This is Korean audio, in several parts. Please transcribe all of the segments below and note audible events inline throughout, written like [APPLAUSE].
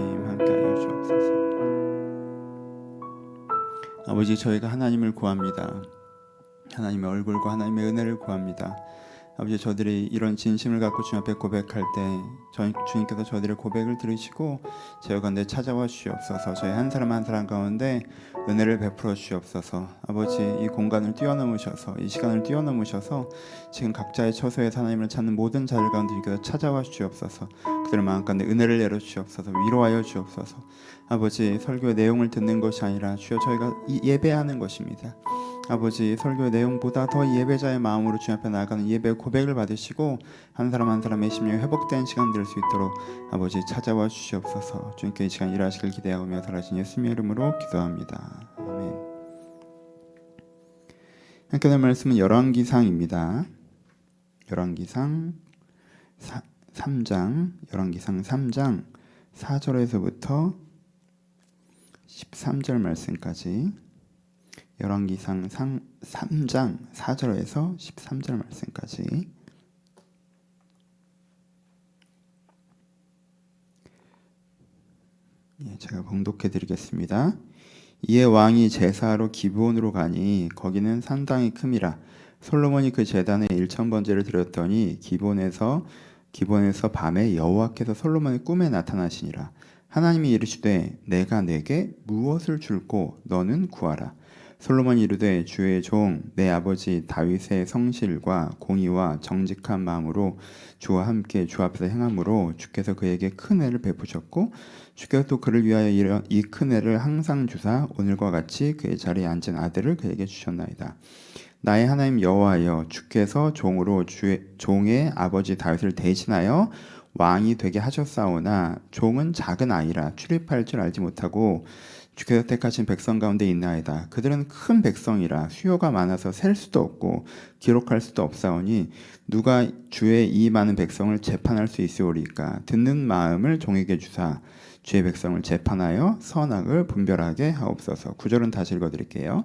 주님 함께 하여 주옵소서. 아버지 저희가 하나님을 구합니다. 하나님의 얼굴과 하나님의 은혜를 구합니다 아버지 저들이 이런 진심을 갖고 주님 앞에 고백할 때 주님께서 저들의 고백을 들으시고 저희 가운데 찾아와 주시옵소서. 저희 한 사람 한 사람 가운데 은혜를 베풀어 주시옵소서. 아버지 이 공간을 뛰어넘으셔서 이 시간을 뛰어넘으셔서 지금 각자의 처소에 하나님을 찾는 모든 자들 가운데 주님께서 찾아와 주시옵소서. 그들의 마음 가운데 은혜를 내려 주시옵소서. 위로하여 주옵소서 아버지 설교의 내용을 듣는 것이 아니라 주여 저희가 이 예배하는 것입니다. 아버지 설교의 내용보다 더 예배자의 마음으로 주님 앞에 나아가는 예배 고백을 받으시고 한 사람 한 사람의 심령이 회복된 시간 될 수 있도록 아버지 찾아와 주시옵소서. 주님께 이 시간 일하시길 기대하며 살아신 예수님의 이름으로 기도합니다. 아멘. 함께 할 말씀은 열왕기상입니다. 열왕기상 3장 열왕기상 3장 4절에서부터 13절 말씀까지 열왕기상 3장 4절에서 13절 말씀까지. 예, 제가 봉독해 드리겠습니다. 이에 왕이 제사하러 기브온으로 가니 거기는 산당이 큼이라. 솔로몬이 그 제단에 일천 번제를 드렸더니 기본에서 기본에서 밤에 여호와께서 솔로몬의 꿈에 나타나시니라 하나님이 이르시되 내가 내게 무엇을 줄고 너는 구하라 솔로몬이 이르되 주의 종 내 아버지 다윗의 성실과 공의와 정직한 마음으로 주와 함께 주 앞에서 행함으로 주께서 그에게 큰 애를 베푸셨고 주께서 또 그를 위하여 이 큰 애를 항상 주사 오늘과 같이 그의 자리에 앉은 아들을 그에게 주셨나이다. 나의 하나님 여호와여 주께서 종으로 주의 종의 아버지 다윗을 대신하여 왕이 되게 하셨사오나 종은 작은 아이라 출입할 줄 알지 못하고 주께서 택하신 백성 가운데 있나이다. 그들은 큰 백성이라 수요가 많아서 셀 수도 없고 기록할 수도 없사오니 누가 주의 이 많은 백성을 재판할 수 있으오리까? 듣는 마음을 종에게 주사 주의 백성을 재판하여 선악을 분별하게 하옵소서. 구절은 다시 읽어드릴게요.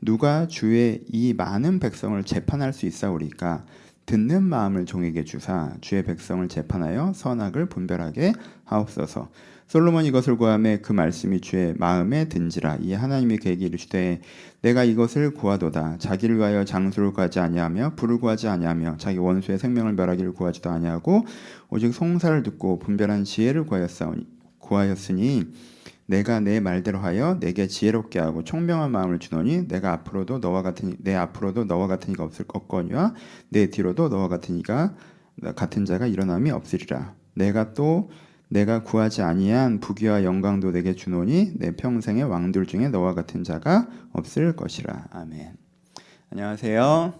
누가 주의 이 많은 백성을 재판할 수 있사오리까? 듣는 마음을 종에게 주사 주의 백성을 재판하여 선악을 분별하게 하옵소서. 솔로몬 이것을 구함에 그 말씀이 주의 마음에 든지라 이 하나님의 계획이 이르시되 내가 이것을 구하도다 자기를 위하여 장수를 구하지 아니하며 불을 구하지 아니하며 자기 원수의 생명을 멸하기를 구하지도 아니하고 오직 송사를 듣고 분별한 지혜를 구하였사오니 구하였으니 내가 내 말대로 하여 내게 지혜롭게 하고 총명한 마음을 주노니 내가 앞으로도 너와 같은 내 앞으로도 너와 같은 이가 없을 것거니와 내 뒤로도 너와 같은 이가 같은 자가 일어남이 없으리라 내가 또 내가 구하지 아니한 부귀와 영광도 내게 주노니 내 평생의 왕들 중에 너와 같은 자가 없을 것이라. 아멘. 안녕하세요.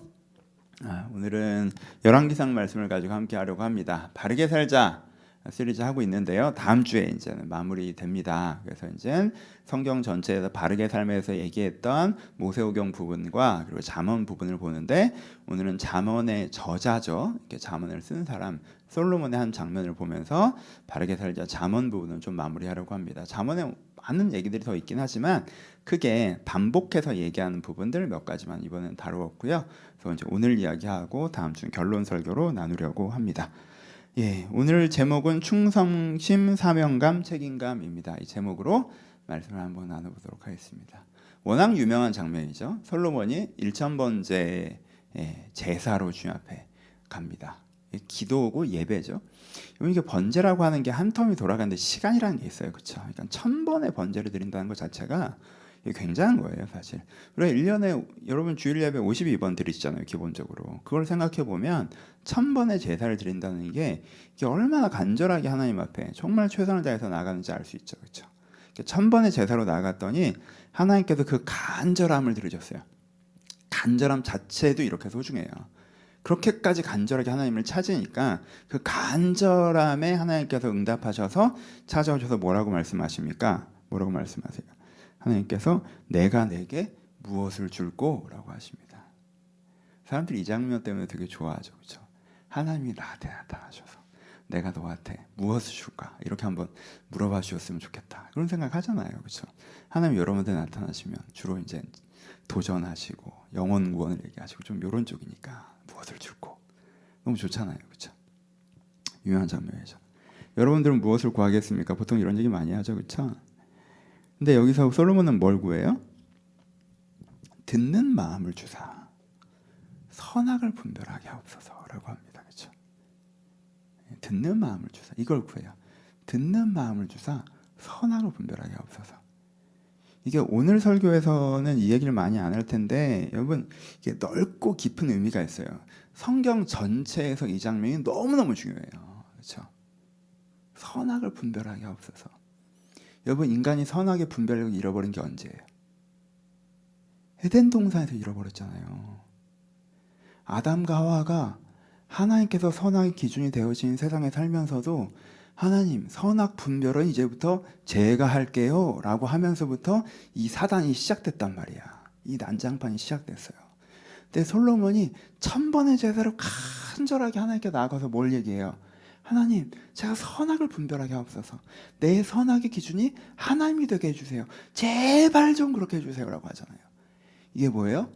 아, 오늘은 열왕기상 말씀을 가지고 함께 하려고 합니다. 바르게 살자 시리즈 하고 있는데요. 다음 주에 이제는 마무리됩니다. 그래서 이제 성경 전체에서 바르게 삶에서 얘기했던 모세오경 부분과 그리고 잠언 부분을 보는데 오늘은 잠언의 저자죠. 이렇게 잠언을 쓴 사람 솔로몬의 한 장면을 보면서 바르게 살자 잠언 부분을 좀 마무리하려고 합니다. 잠언에 많은 얘기들이 더 있긴 하지만 크게 반복해서 얘기하는 부분들 몇 가지만 이번엔 다루었고요. 그래서 이제 오늘 이야기하고 다음 주 결론 설교로 나누려고 합니다. 예, 오늘 제목은 충성심, 사명감, 책임감입니다. 이 제목으로 말씀을 한번 나눠보도록 하겠습니다. 워낙 유명한 장면이죠. 솔로몬이 1천번째 제사로 주님 앞에 갑니다. 기도고 예배죠. 이게 번제라고 하는 게 한 텀이 돌아가는데 시간이라는 게 있어요. 그렇죠? 그러니까 천 번의 번제를 드린다는 것 자체가 굉장한 거예요, 사실. 그래 1년에 여러분 주일 예배 52번 드리시잖아요, 기본적으로. 그걸 생각해 보면 천 번의 제사를 드린다는 게 이게 얼마나 간절하게 하나님 앞에 정말 최선을 다해서 나가는지 알 수 있죠. 그렇죠? 천 번의 제사로 나갔더니 하나님께서 그 간절함을 들으셨어요. 간절함 자체도 이렇게 소중해요. 그렇게까지 간절하게 하나님을 찾으니까 그 간절함에 하나님께서 응답하셔서 찾아오셔서 뭐라고 말씀하십니까? 뭐라고 말씀하세요? 하나님께서 내가 내게 무엇을 줄고라고 하십니다. 사람들이 이 장면 때문에 되게 좋아하죠, 그렇죠? 하나님이 나한테 나타나셔서 내가 너한테 무엇을 줄까 이렇게 한번 물어봐 주셨으면 좋겠다 그런 생각 하잖아요, 그렇죠? 하나님 여러분한테 나타나시면 주로 이제 도전하시고 영원 구원을 얘기하시고 좀 이런 쪽이니까 무엇을 줄고 너무 좋잖아요, 그렇죠? 유명한 장면이죠. 여러분들은 무엇을 구하겠습니까? 보통 이런 얘기 많이 하죠, 그렇죠? 근데 여기서 솔로몬은 뭘 구해요? 듣는 마음을 주사 선악을 분별하게 하옵소서라고 합니다. 그렇죠? 듣는 마음을 주사 이걸 구해요. 듣는 마음을 주사 선악을 분별하게 하옵소서. 이게 오늘 설교에서는 이 얘기를 많이 안 할 텐데 여러분 이게 넓고 깊은 의미가 있어요. 성경 전체에서 이 장면이 너무너무 중요해요. 그렇죠? 선악을 분별하게 하옵소서. 여러분 인간이 선악의 분별력을 잃어버린 게 언제예요? 에덴 동산에서 잃어버렸잖아요. 아담과 하와가 하나님께서 선악의 기준이 되어진 세상에 살면서도 하나님 선악 분별은 이제부터 제가 할게요 라고 하면서부터 이 사단이 시작됐단 말이야. 이 난장판이 시작됐어요. 근데 솔로몬이 천 번의 제사로 간절하게 하나님께 나아가서 뭘 얘기해요? 하나님, 제가 선악을 분별하게 하옵소서. 내 선악의 기준이 하나님이 되게 해주세요. 제발 좀 그렇게 해주세요라고 하잖아요. 이게 뭐예요?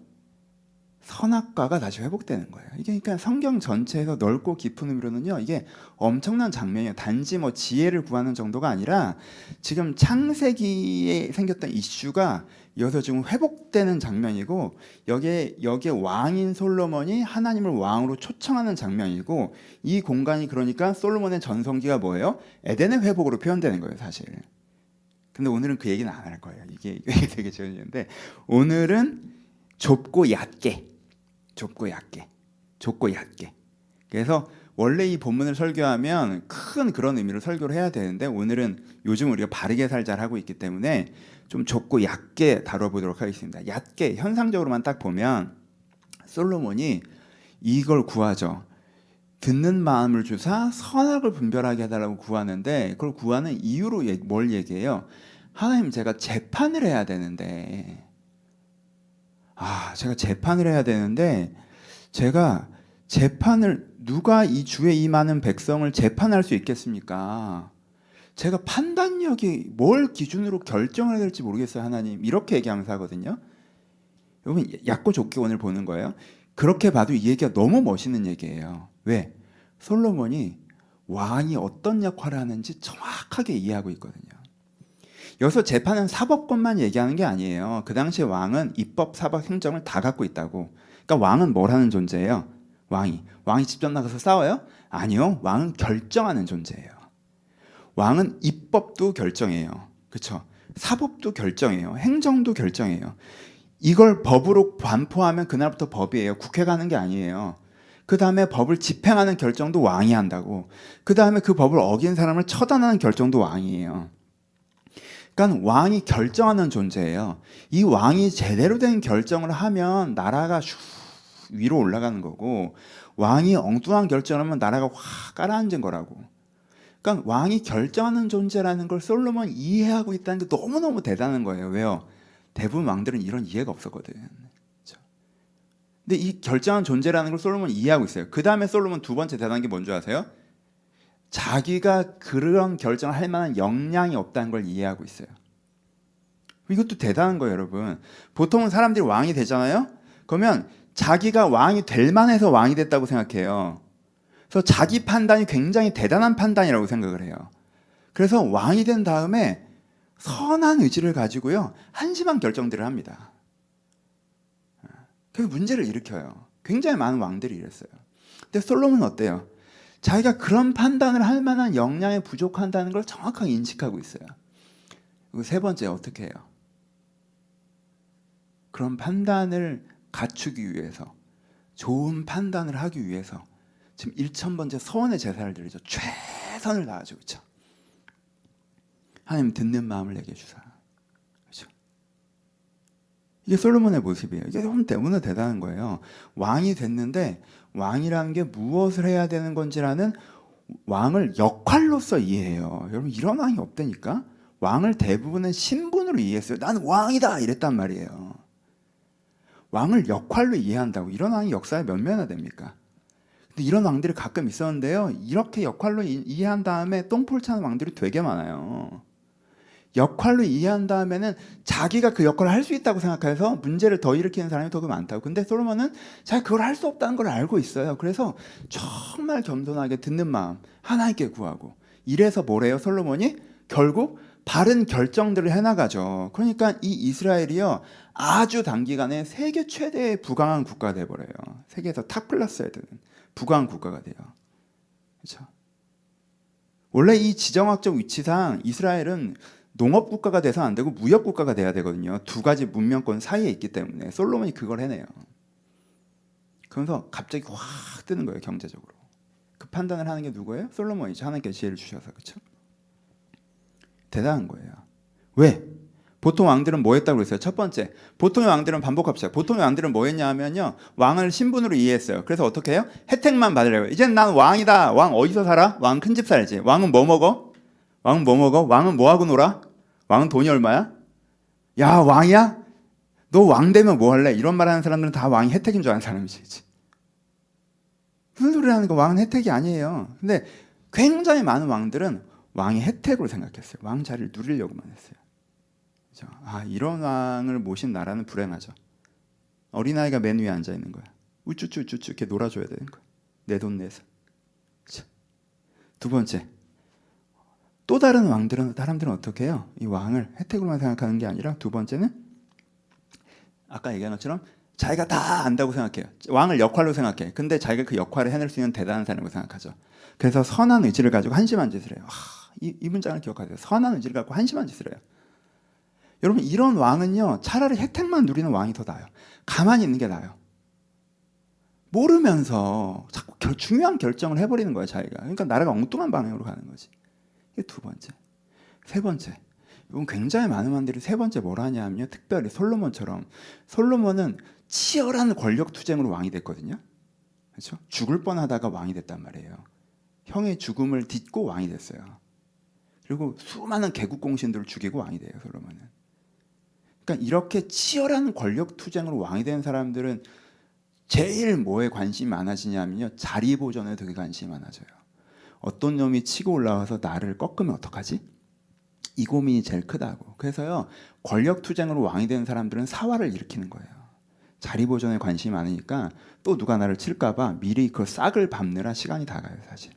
선악과가 다시 회복되는 거예요. 이게 그러니까 성경 전체에서 넓고 깊은 의미로는요, 이게 엄청난 장면이에요. 단지 뭐 지혜를 구하는 정도가 아니라 지금 창세기에 생겼던 이슈가 이어서 지금 회복되는 장면이고 여기에 여기에 왕인 솔로몬이 하나님을 왕으로 초청하는 장면이고 이 공간이 그러니까 솔로몬의 전성기가 뭐예요? 에덴의 회복으로 표현되는 거예요, 사실. 근데 오늘은 그 얘기는 안 할 거예요. 이게 이게 되게 재밌는데 오늘은 좁고 얕게 좁고 얕게 좁고 얕게 그래서 원래 이 본문을 설교하면 큰 그런 의미로 설교를 해야 되는데 오늘은 요즘 우리가 바르게 살자 하고 있기 때문에 좀 좁고 얕게 다뤄보도록 하겠습니다. 얕게 현상적으로만 딱 보면 솔로몬이 이걸 구하죠. 듣는 마음을 주사 선악을 분별하게 해달라고 구하는데 그걸 구하는 이유로 뭘 얘기해요? 하나님 제가 재판을 해야 되는데 아, 제가 재판을 해야 되는데 제가 재판을 누가 이 주에 이 많은 백성을 재판할 수 있겠습니까? 제가 판단력이 뭘 기준으로 결정을 해야 될지 모르겠어요, 하나님. 이렇게 얘기하면서 하거든요. 여러분, 얕고 좁게 오늘 보는 거예요. 그렇게 봐도 이 얘기가 너무 멋있는 얘기예요. 왜? 솔로몬이 왕이 어떤 역할을 하는지 정확하게 이해하고 있거든요. 여기서 재판은 사법권만 얘기하는 게 아니에요. 그 당시에 왕은 입법, 사법, 행정을 다 갖고 있다고. 그러니까 왕은 뭘 하는 존재예요? 왕이. 왕이 직접 나가서 싸워요? 아니요. 왕은 결정하는 존재예요. 왕은 입법도 결정해요. 그렇죠? 사법도 결정해요. 행정도 결정해요. 이걸 법으로 반포하면 그날부터 법이에요. 국회가 하는 게 아니에요. 그 다음에 법을 집행하는 결정도 왕이 한다고. 그 다음에 그 법을 어긴 사람을 처단하는 결정도 왕이에요. 그러니까 왕이 결정하는 존재예요. 이 왕이 제대로 된 결정을 하면 나라가 슉 위로 올라가는 거고 왕이 엉뚱한 결정을 하면 나라가 확 깔아앉은 거라고. 그러니까 왕이 결정하는 존재라는 걸 솔로몬 이해하고 있다는 게 너무너무 대단한 거예요. 왜요? 대부분 왕들은 이런 이해가 없었거든. 근데 이 결정한 존재라는 걸 솔로몬 이해하고 있어요. 그 다음에 솔로몬 두 번째 대단한 게 뭔지 아세요? 자기가 그런 결정을 할 만한 역량이 없다는 걸 이해하고 있어요. 이것도 대단한 거예요, 여러분. 보통은 사람들이 왕이 되잖아요. 그러면 자기가 왕이 될 만해서 왕이 됐다고 생각해요. 그래서 자기 판단이 굉장히 대단한 판단이라고 생각을 해요. 그래서 왕이 된 다음에 선한 의지를 가지고요. 한심한 결정들을 합니다. 그래서 문제를 일으켜요. 굉장히 많은 왕들이 이랬어요. 근데 솔로몬은 어때요? 자기가 그런 판단을 할 만한 역량이 부족한다는 걸 정확하게 인식하고 있어요. 그리고 세 번째 어떻게 해요? 그런 판단을 갖추기 위해서 좋은 판단을 하기 위해서 지금 1천번째 서원의 제사를 드리죠. 최선을 다하죠. 그렇죠? 하나님 듣는 마음을 내게 주사. 그렇죠? 이게 솔로몬의 모습이에요. 이게 너무 대단한 거예요. 왕이 됐는데 왕이라는 게 무엇을 해야 되는 건지라는 왕을 역할로서 이해해요. 여러분 이런 왕이 없다니까. 왕을 대부분은 신분으로 이해했어요. 나는 왕이다 이랬단 말이에요. 왕을 역할로 이해한다고 이런 왕이 역사에 몇 명이나 됩니까? 근데 이런 왕들이 가끔 있었는데요. 이렇게 역할로 이, 이해한 다음에 똥볼 차는 왕들이 되게 많아요. 역할로 이해한 다음에는 자기가 그 역할을 할 수 있다고 생각해서 문제를 더 일으키는 사람이 더 많다고. 근데 솔로몬은 자기 그걸 할 수 없다는 걸 알고 있어요. 그래서 정말 겸손하게 듣는 마음 하나님께 구하고 이래서 뭐래요? 솔로몬이 결국 바른 결정들을 해나가죠. 그러니까 이 이스라엘이요 아주 단기간에 세계 최대의 부강한 국가가 돼버려요. 세계에서 top class에 드는 부강한 국가가 돼요. 그렇죠? 원래 이 지정학적 위치상 이스라엘은 농업 국가가 돼서 안 되고 무역 국가가 돼야 되거든요. 두 가지 문명권 사이에 있기 때문에 솔로몬이 그걸 해내요. 그러면서 갑자기 확 뜨는 거예요 경제적으로. 그 판단을 하는 게 누구예요? 솔로몬이죠. 하나님께 지혜를 주셔서 그렇죠. 대단한 거예요. 왜? 보통 왕들은 뭐 했다고 그랬어요? 첫 번째, 보통의 왕들은 반복합시다. 보통의 왕들은 뭐 했냐 하면요. 왕을 신분으로 이해했어요. 그래서 어떻게 해요? 혜택만 받으려고. 이제는 난 왕이다. 왕 어디서 살아? 왕 큰 집 살지. 왕은 뭐 먹어? 왕은 뭐 먹어? 왕은 뭐 하고 놀아? 왕은 돈이 얼마야? 야, 왕이야? 너 왕 되면 뭐 할래? 이런 말 하는 사람들은 다 왕이 혜택인 줄 아는 사람이지. 무슨 소리 하는 거 왕은 혜택이 아니에요. 근데 굉장히 많은 왕들은 왕의 혜택으로 생각했어요. 왕 자리를 누리려고만 했어요. 그렇죠? 아, 이런 왕을 모신 나라는 불행하죠. 어린아이가 맨 위에 앉아 있는 거야. 우쭈쭈 우쭈쭈 이렇게 놀아줘야 되는 거야. 내 돈 내서. 두 번째, 또 다른 왕들은 사람들은 어떻게 해요? 이 왕을 혜택으로만 생각하는 게 아니라 두 번째는 아까 얘기한 것처럼 자기가 다 안다고 생각해요. 왕을 역할로 생각해. 근데 자기가 그 역할을 해낼 수 있는 대단한 사람이라고 생각하죠. 그래서 선한 의지를 가지고 한심한 짓을 해요. 하, 이, 이 문장을 기억하세요. 선한 의지를 갖고 한심한 짓을 해요. 여러분 이런 왕은요 차라리 혜택만 누리는 왕이 더 나아요. 가만히 있는 게 나아요. 모르면서 자꾸 결, 중요한 결정을 해버리는 거예요 자기가. 그러니까 나라가 엉뚱한 방향으로 가는 거지. 이게 두 번째. 세 번째. 이건 굉장히 많은 왕들이 세 번째 뭘 하냐면요. 특별히 솔로몬처럼 솔로몬은 치열한 권력 투쟁으로 왕이 됐거든요. 그렇죠? 죽을 뻔하다가 왕이 됐단 말이에요. 형의 죽음을 딛고 왕이 됐어요. 그리고 수많은 개국 공신들을 죽이고 왕이 돼요. 솔로몬은. 그러니까 이렇게 치열한 권력 투쟁으로 왕이 된 사람들은 제일 뭐에 관심이 많아지냐면요. 자리 보존에 되게 관심이 많아져요. 어떤 놈이 치고 올라와서 나를 꺾으면 어떡하지? 이 고민이 제일 크다고. 그래서요, 권력 투쟁으로 왕이 되는 사람들은 사활을 일으키는 거예요. 자리 보존에 관심이 많으니까 또 누가 나를 칠까봐 미리 그 싹을 밟느라 시간이 다 가요, 사실.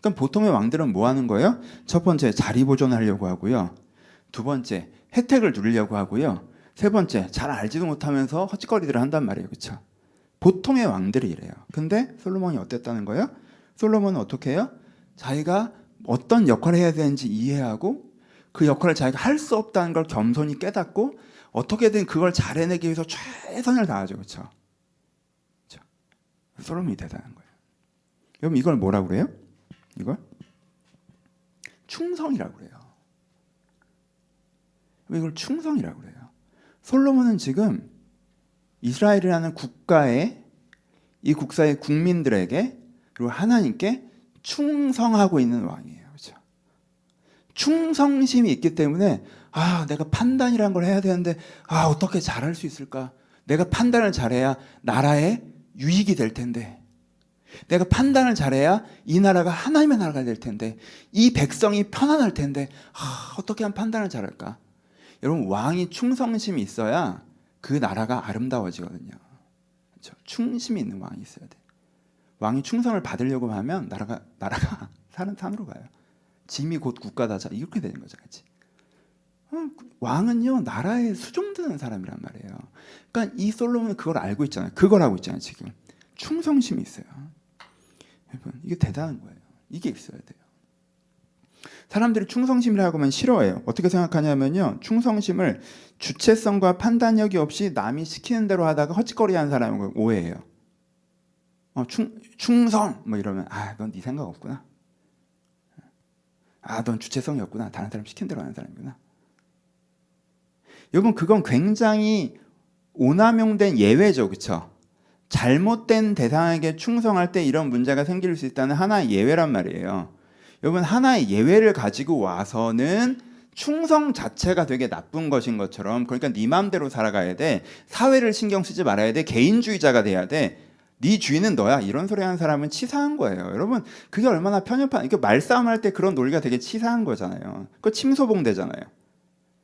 그럼 보통의 왕들은 뭐 하는 거예요? 첫 번째, 자리 보존하려고 하고요. 두 번째, 혜택을 누리려고 하고요. 세 번째, 잘 알지도 못하면서 헛짓거리들을 한단 말이에요. 그렇죠? 보통의 왕들이 이래요. 근데 솔로몬이 어땠다는 거예요? 솔로몬은 어떻게 해요? 자기가 어떤 역할을 해야 되는지 이해하고 그 역할을 자기가 할 수 없다는 걸 겸손히 깨닫고 어떻게든 그걸 잘 해내기 위해서 최선을 다하죠. 그렇죠? 그렇죠? 솔로몬이 대단한 거예요. 여러분 이걸 뭐라고 그래요? 이걸 충성이라고 그래요. 왜 이걸 충성이라고 그래요? 솔로몬은 지금 이스라엘이라는 국가의 이 국사의 국민들에게 그리고 하나님께 충성하고 있는 왕이에요. 그렇죠? 충성심이 있기 때문에 아, 내가 판단이란 걸 해야 되는데 아, 어떻게 잘할 수 있을까? 내가 판단을 잘해야 나라의 유익이 될 텐데. 내가 판단을 잘해야 이 나라가 하나님의 나라가 될 텐데. 이 백성이 편안할 텐데. 아, 어떻게 하면 판단을 잘할까? 여러분 왕이 충성심이 있어야 그 나라가 아름다워지거든요. 그렇죠? 충심이 있는 왕이 있어야 돼. 왕이 충성을 받으려고 하면 나라가 나라가 [LAUGHS] 산은 산으로 가요. 짐이 곧 국가다자 이렇게 되는 거죠, 같이. 어, 왕은요 나라에 수종드는 사람이란 말이에요. 그러니까 이 솔로몬은 그걸 알고 있잖아요. 그걸 하고 있잖아요 지금 충성심이 있어요. 여러분 이게 대단한 거예요. 이게 있어야 돼요. 사람들이 충성심이라고 하면 싫어해요. 어떻게 생각하냐면요. 충성심을 주체성과 판단력이 없이 남이 시키는 대로 하다가 헛짓거리하는 사람을 오해해요. 어, 충, 충성 뭐 이러면 아, 넌 네 생각 없구나. 아, 넌 주체성이 없구나. 다른 사람 시킨 대로 하는 사람이구나. 여러분 그건 굉장히 오남용된 예외죠, 그렇죠? 잘못된 대상에게 충성할 때 이런 문제가 생길 수 있다는 하나의 예외란 말이에요. 여러분 하나의 예외를 가지고 와서는 충성 자체가 되게 나쁜 것인 것처럼 그러니까 네 마음대로 살아가야 돼 사회를 신경 쓰지 말아야 돼 개인주의자가 돼야 돼 네 주인은 너야. 이런 소리 하는 사람은 치사한 거예요. 여러분 그게 얼마나 편협한 이게 말싸움 할 때 그런 논리가 되게 치사한 거잖아요. 그 침소봉 되잖아요.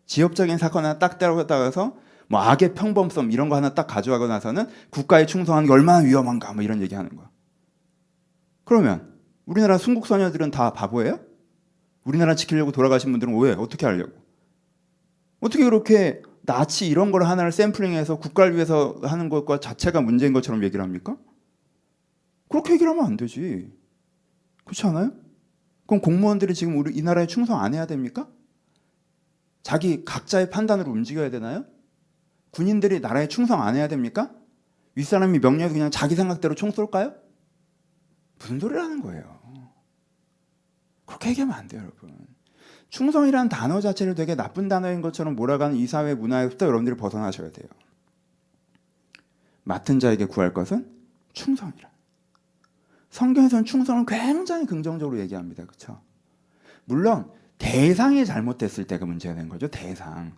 지역적인 사건 하나 딱 때려다가서 뭐 악의 평범성 이런 거 하나 딱 가져가고 나서는 국가에 충성하는 게 얼마나 위험한가 뭐 이런 얘기하는 거야. 그러면 우리나라 순국 소녀들은 다 바보예요? 우리나라 지키려고 돌아가신 분들은 왜 어떻게 하려고? 어떻게 그렇게 나치 이런 걸 하나를 샘플링해서 국가를 위해서 하는 것과 자체가 문제인 것처럼 얘기를 합니까? 그렇게 얘기를 하면 안 되지. 그렇지 않아요? 그럼 공무원들이 지금 우리 이 나라에 충성 안 해야 됩니까? 자기 각자의 판단으로 움직여야 되나요? 군인들이 나라에 충성 안 해야 됩니까? 윗사람이 명령해서 그냥 자기 생각대로 총 쏠까요? 무슨 소리를 하는 거예요? 그렇게 얘기하면 안 돼요, 여러분. 충성이라는 단어 자체를 되게 나쁜 단어인 것처럼 몰아가는 이 사회 문화에부터 여러분들이 벗어나셔야 돼요. 맡은 자에게 구할 것은 충성이라. 성경에서는 충성을 굉장히 긍정적으로 얘기합니다. 그렇죠? 물론 대상이 잘못됐을 때가 문제가 된 거죠. 대상.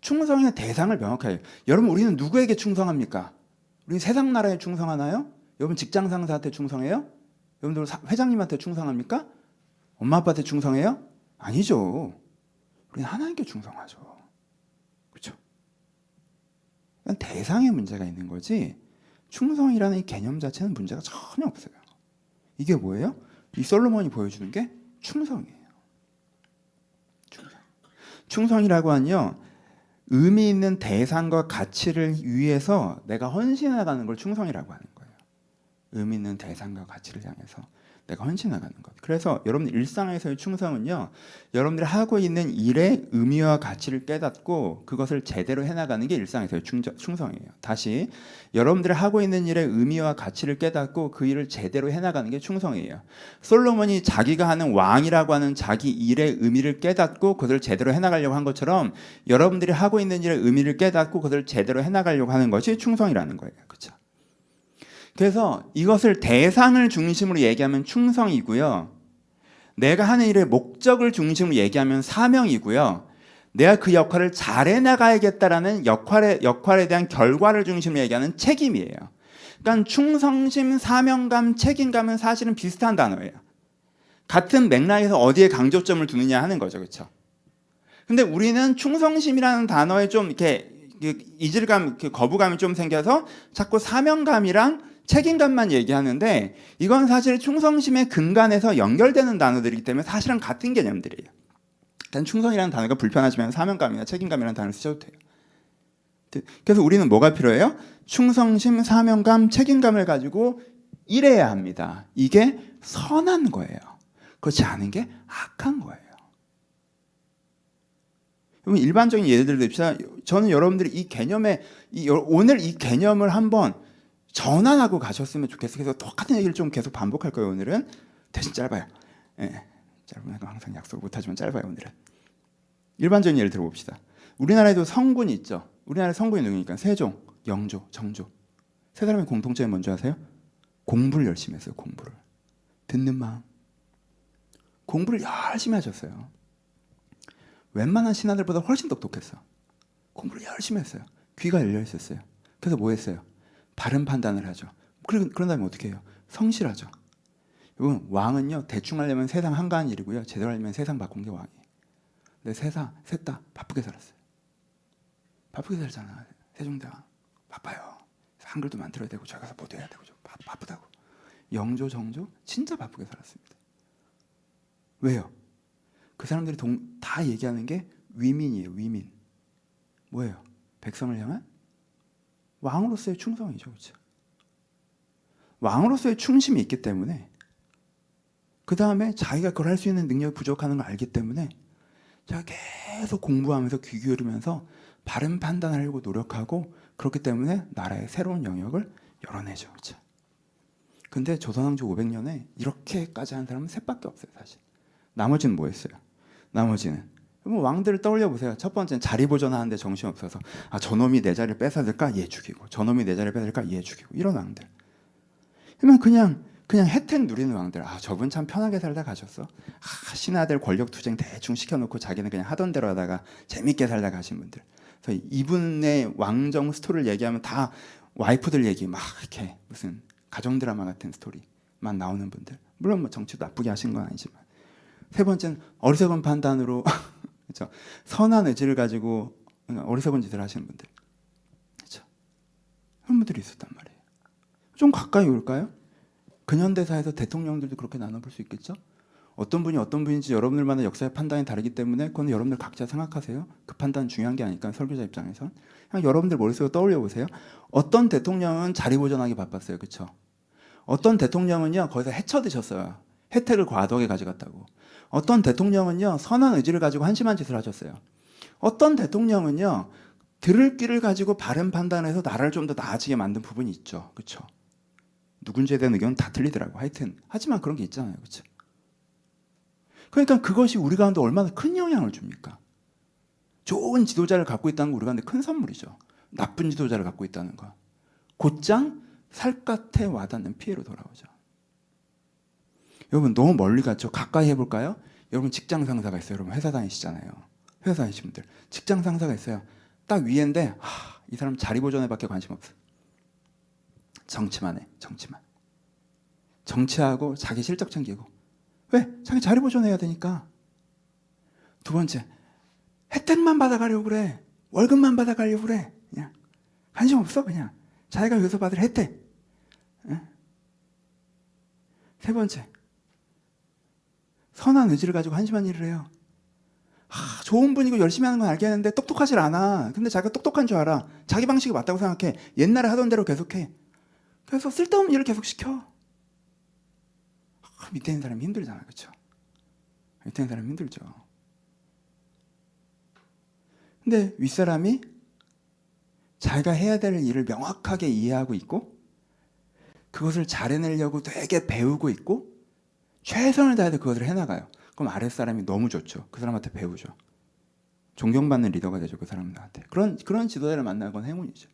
충성의 대상을 명확하게. 여러분 우리는 누구에게 충성합니까? 우리 세상 나라에 충성하나요? 여러분 직장 상사한테 충성해요? 여러분들 회장님한테 충성합니까? 엄마 아빠한테 충성해요? 아니죠. 우리는 하나님께 충성하죠. 그렇죠? 대상에 문제가 있는 거지 충성이라는 이 개념 자체는 문제가 전혀 없어요. 이게 뭐예요? 이 솔로몬이 보여주는 게 충성이에요. 충성. 충성이라고 하는요. 의미 있는 대상과 가치를 위해서 내가 헌신해가는 걸 충성이라고 하는 거예요. 의미 있는 대상과 가치를 향해서 내가 헌신해가는 것. 그래서 여러분 일상에서의 충성은요, 여러분들이 하고 있는 일의 의미와 가치를 깨닫고 그것을 제대로 해나가는 게 일상에서의 충정, 충성이에요. 다시 여러분들이 하고 있는 일의 의미와 가치를 깨닫고 그 일을 제대로 해나가는 게 충성이에요. 솔로몬이 자기가 하는 왕이라고 하는 자기 일의 의미를 깨닫고 그것을 제대로 해나가려고 한 것처럼 여러분들이 하고 있는 일의 의미를 깨닫고 그것을 제대로 해나가려고 하는 것이 충성이라는 거예요. 그렇죠? 그래서 이것을 대상을 중심으로 얘기하면 충성이고요. 내가 하는 일의 목적을 중심으로 얘기하면 사명이고요. 내가 그 역할을 잘해 나가야겠다라는 역할에 역할에 대한 결과를 중심으로 얘기하는 책임이에요. 그러니까 충성심, 사명감, 책임감은 사실은 비슷한 단어예요. 같은 맥락에서 어디에 강조점을 두느냐 하는 거죠. 그렇죠? 근데 우리는 충성심이라는 단어에 좀 이렇게 이질감, 거부감이 좀 생겨서 자꾸 사명감이랑 책임감만 얘기하는데 이건 사실 충성심의 근간에서 연결되는 단어들이기 때문에 사실은 같은 개념들이에요. 일단 충성이라는 단어가 불편하시면 사명감이나 책임감이라는 단어를 쓰셔도 돼요. 그래서 우리는 뭐가 필요해요? 충성심, 사명감, 책임감을 가지고 일해야 합니다. 이게 선한 거예요. 그렇지 않은 게 악한 거예요. 일반적인 예를 듭시다. 저는 여러분들이 이 개념에 오늘 이 개념을 한번 전환하고 가셨으면 좋겠어요. 그래서 똑같은 얘기를 좀 계속 반복할 거예요. 오늘은 대신 짧아요. 예, 짧으면 항상 약속 못하지만 짧아요. 오늘은 일반적인 예를 들어봅시다. 우리나라에도 성군이 있죠. 우리나라 성군이 누구니까 세종, 영조, 정조. 세 사람의 공통점이 뭔지 아세요? 공부를 열심히 했어요. 공부를 듣는 마음. 공부를 열심히 하셨어요. 웬만한 신하들보다 훨씬 똑똑했어. 공부를 열심히 했어요. 귀가 열려 있었어요. 그래서 뭐 했어요? 바른 판단을 하죠. 그런, 그런 다음에 어떻게 해요? 성실하죠. 여러분, 왕은요, 대충 하려면 세상 한가한 일이고요. 제대로 하려면 세상 바꾼 게 왕이에요. 근데 세상, 셋 다 바쁘게 살았어요. 바쁘게 살잖아. 세종대왕 바빠요. 한글도 만들어야 되고 저기 가서 뭐도 해야 되고 좀 바, 바쁘다고. 영조 정조 진짜 바쁘게 살았습니다. 왜요? 그 사람들이 동, 다 얘기하는 게 위민이에요. 위민. 뭐예요? 백성을 향한 왕으로서의 충성이죠. 그렇죠? 왕으로서의 충심이 있기 때문에 그 다음에 자기가 그걸 할 수 있는 능력이 부족하는 걸 알기 때문에 제가 계속 공부하면서 귀 기울이면서 바른 판단하려고 노력하고 그렇기 때문에 나라의 새로운 영역을 열어내죠. 그렇죠? 근데 조선왕조 500년에 이렇게까지 한 사람은 셋밖에 없어요, 사실. 나머지는 뭐 했어요? 나머지는 뭐 왕들을 떠올려 보세요. 첫 번째는 자리 보존하는데 정신 없어서 아 저놈이 내 자리를 뺏어들까 얘 죽이고 저놈이 내 자리를 뺏을까 얘 죽이고 이런 왕들. 그러면 그냥 그냥 혜택 누리는 왕들. 아 저분 참 편하게 살다 가셨어. 아 신하들 권력 투쟁 대충 시켜놓고 자기는 그냥 하던 대로 하다가 재밌게 살다 가신 분들. 그래서 이분의 왕정 스토리를 얘기하면 다 와이프들 얘기 막 이렇게 무슨 가정 드라마 같은 스토리만 나오는 분들. 물론 뭐 정치도 나쁘게 하신 건 아니지만. 세 번째는 어리석은 판단으로 [LAUGHS] 그렇죠. 선한 의지를 가지고 어리석은 짓을 하시는 분들. 그렇죠. 그런 분들이 있었단 말이에요. 좀 가까이 올까요? 근현대사에서 대통령들도 그렇게 나눠볼 수 있겠죠? 어떤 분이 어떤 분인지 여러분들마다 역사의 판단이 다르기 때문에 그건 여러분들 각자 생각하세요. 그 판단 중요한 게 아니까 설교자 입장에선 그냥 여러분들 머릿속에 떠올려 보세요. 어떤 대통령은 자리 보존하기 바빴어요, 그렇죠? 어떤 대통령은요 거기서 헤쳐드셨어요. 혜택을 과도하게 가져갔다고. 어떤 대통령은요 선한 의지를 가지고 한심한 짓을 하셨어요. 어떤 대통령은요 들을 길을 가지고 바른 판단해서 나라를 좀 더 나아지게 만든 부분이 있죠, 그렇죠? 누군지에 대한 의견은 다 틀리더라고. 하여튼 하지만 그런 게 있잖아요, 그렇죠? 그러니까 그것이 우리 가운데 얼마나 큰 영향을 줍니까? 좋은 지도자를 갖고 있다는 거 우리 가운데 큰 선물이죠. 나쁜 지도자를 갖고 있다는 거. 곧장 살갗에 와닿는 피해로 돌아오죠. 여러분 너무 멀리 갔죠. 가까이 해볼까요? 여러분 직장 상사가 있어요. 여러분 회사 다니시잖아요. 회사 다니시는 분들 직장 상사가 있어요. 딱 위인데 하, 이 사람 자리 보존에밖에 관심 없어. 정치만 해. 정치만. 정치하고 자기 실적 챙기고. 왜? 자기 자리 보존해야 되니까. 두 번째 혜택만 받아가려고 그래. 월급만 받아가려고 그래. 그냥 관심 없어 그냥. 자기가 여기서 받을 혜택. 예? 세 번째 선한 의지를 가지고 한심한 일을 해요. 아, 좋은 분이고 열심히 하는 건 알겠는데 똑똑하질 않아. 근데 자기가 똑똑한 줄 알아. 자기 방식이 맞다고 생각해. 옛날에 하던 대로 계속해. 그래서 쓸데없는 일을 계속 시켜. 아, 밑에 있는 사람이 힘들잖아. 그렇죠? 밑에 있는 사람이 힘들죠. 근데 윗사람이 자기가 해야 될 일을 명확하게 이해하고 있고 그것을 잘해내려고 되게 배우고 있고 최선을 다해서 그것을 해나가요. 그럼 아랫사람이 너무 좋죠. 그 사람한테 배우죠. 존경받는 리더가 되죠. 그 사람한테. 그런, 그런 지도자를 만나는 건 행운이죠.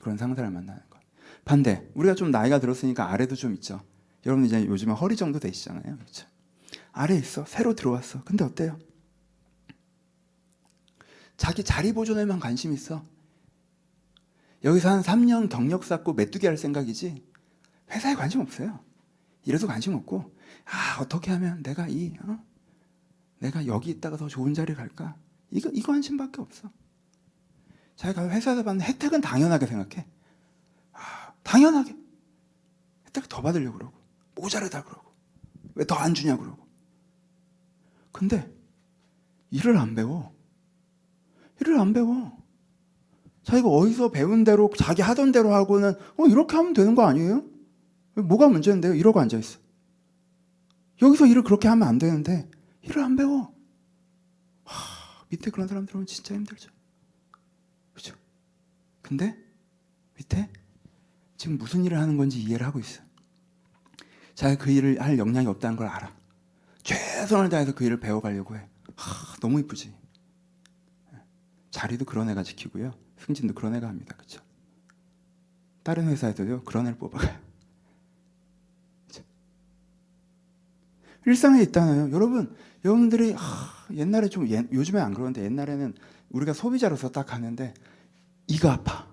그런 상사를 만나는 건. 반대, 우리가 좀 나이가 들었으니까 아래도 좀 있죠. 여러분 이제 요즘에 허리 정도 되시잖아요. 그렇죠? 아래 있어. 새로 들어왔어. 근데 어때요? 자기 자리 보존에만 관심 있어. 여기서 한 3년 경력 쌓고 메뚜기 할 생각이지 회사에 관심 없어요. 이래도 관심 없고 아 어떻게 하면 내가 이 어? 내가 여기 있다가 더 좋은 자리 갈까 이거 이거 관심밖에 없어. 자기가 회사에서 받는 혜택은 당연하게 생각해. 아, 당연하게 혜택 더 받으려고 그러고 모자르다 그러고 왜 더 안 주냐 그러고. 근데 일을 안 배워. 일을 안 배워. 자기가 어디서 배운 대로 자기 하던 대로 하고는 어 이렇게 하면 되는 거 아니에요? 뭐가 문제인데요? 이러고 앉아 있어. 여기서 일을 그렇게 하면 안 되는데 일을 안 배워. 하, 밑에 그런 사람들 은 진짜 힘들죠. 그렇죠? 근데 밑에 지금 무슨 일을 하는 건지 이해를 하고 있어. 자기가 그 일을 할 역량이 없다는 걸 알아. 최선을 다해서 그 일을 배워가려고 해. 하, 너무 이쁘지. 자리도 그런 애가 지키고요. 승진도 그런 애가 합니다. 그렇죠? 다른 회사에도요. 그런 애를 뽑아가요. 그쵸? 일상에 있다나요. 여러분, 여러분들이 하, 옛날에 좀 예, 요즘에 안 그러는데 옛날에는 우리가 소비자로서 딱 가는데 이가 아파.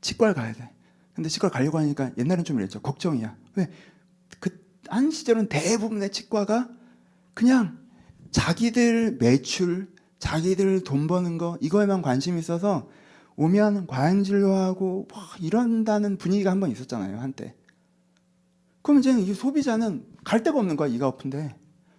치과를 가야 돼. 근데 치과를 가려고 하니까 옛날엔 좀 이랬죠. 걱정이야. 왜? 그 한 시절은 대부분의 치과가 그냥 자기들 매출, 자기들 돈 버는 거 이거에만 관심 있어서 오면 과잉 진료하고 뭐 이런다는 분위기가 한번 있었잖아요 한때. 그럼 이제 이 소비자는 갈 데가 없는 거야 이가 아픈데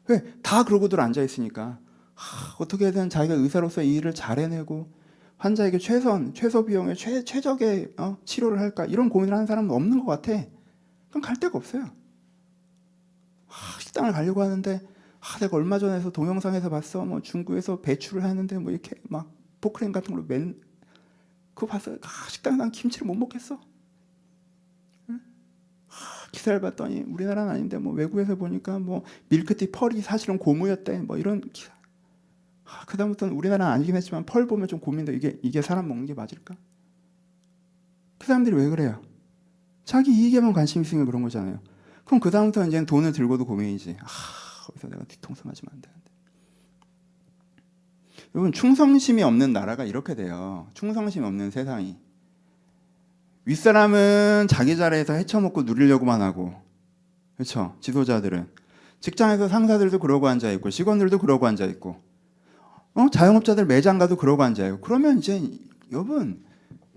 왜 다 그러고들 앉아 있으니까 하, 어떻게든 자기가 의사로서 이 일을 잘 해내고 환자에게 최선 최소 비용에 최 최적의 어, 치료를 할까 이런 고민을 하는 사람은 없는 것 같아. 그럼 갈 데가 없어요. 하, 식당을 가려고 하는데 아, 내가 얼마 전에서 동영상에서 봤어. 뭐 중국에서 배추를 하는데 뭐 이렇게 막 포크레인 같은 걸로 맨 그거 봤어. 아, 식당에 난 김치를 못 먹겠어. 기사를 봤더니 우리나라는 아닌데 뭐 외국에서 보니까 뭐 밀크티 펄이 사실은 고무였대. 뭐 이런 기사. 아, 그다음부터는 우리나라는 아니긴 했지만 펄 보면 좀 고민돼. 이게 이게 사람 먹는 게 맞을까? 그 사람들이 왜 그래요? 자기 이익에만 관심 있으니까 그런 거잖아요. 그럼 그 다음부터 이제 돈을 들고도 고민이지. 아, 거기서 내가 뒤통수 맞으면 안 되는데. 여러분 충성심이 없는 나라가 이렇게 돼요. 충성심 없는 세상이. 윗사람은 자기 자리에서 헤쳐먹고 누리려고만 하고, 그렇죠? 지도자들은 직장에서 상사들도 그러고 앉아 있고, 직원들도 그러고 앉아 있고, 어 자영업자들 매장 가도 그러고 앉아 있고. 그러면 이제 여러분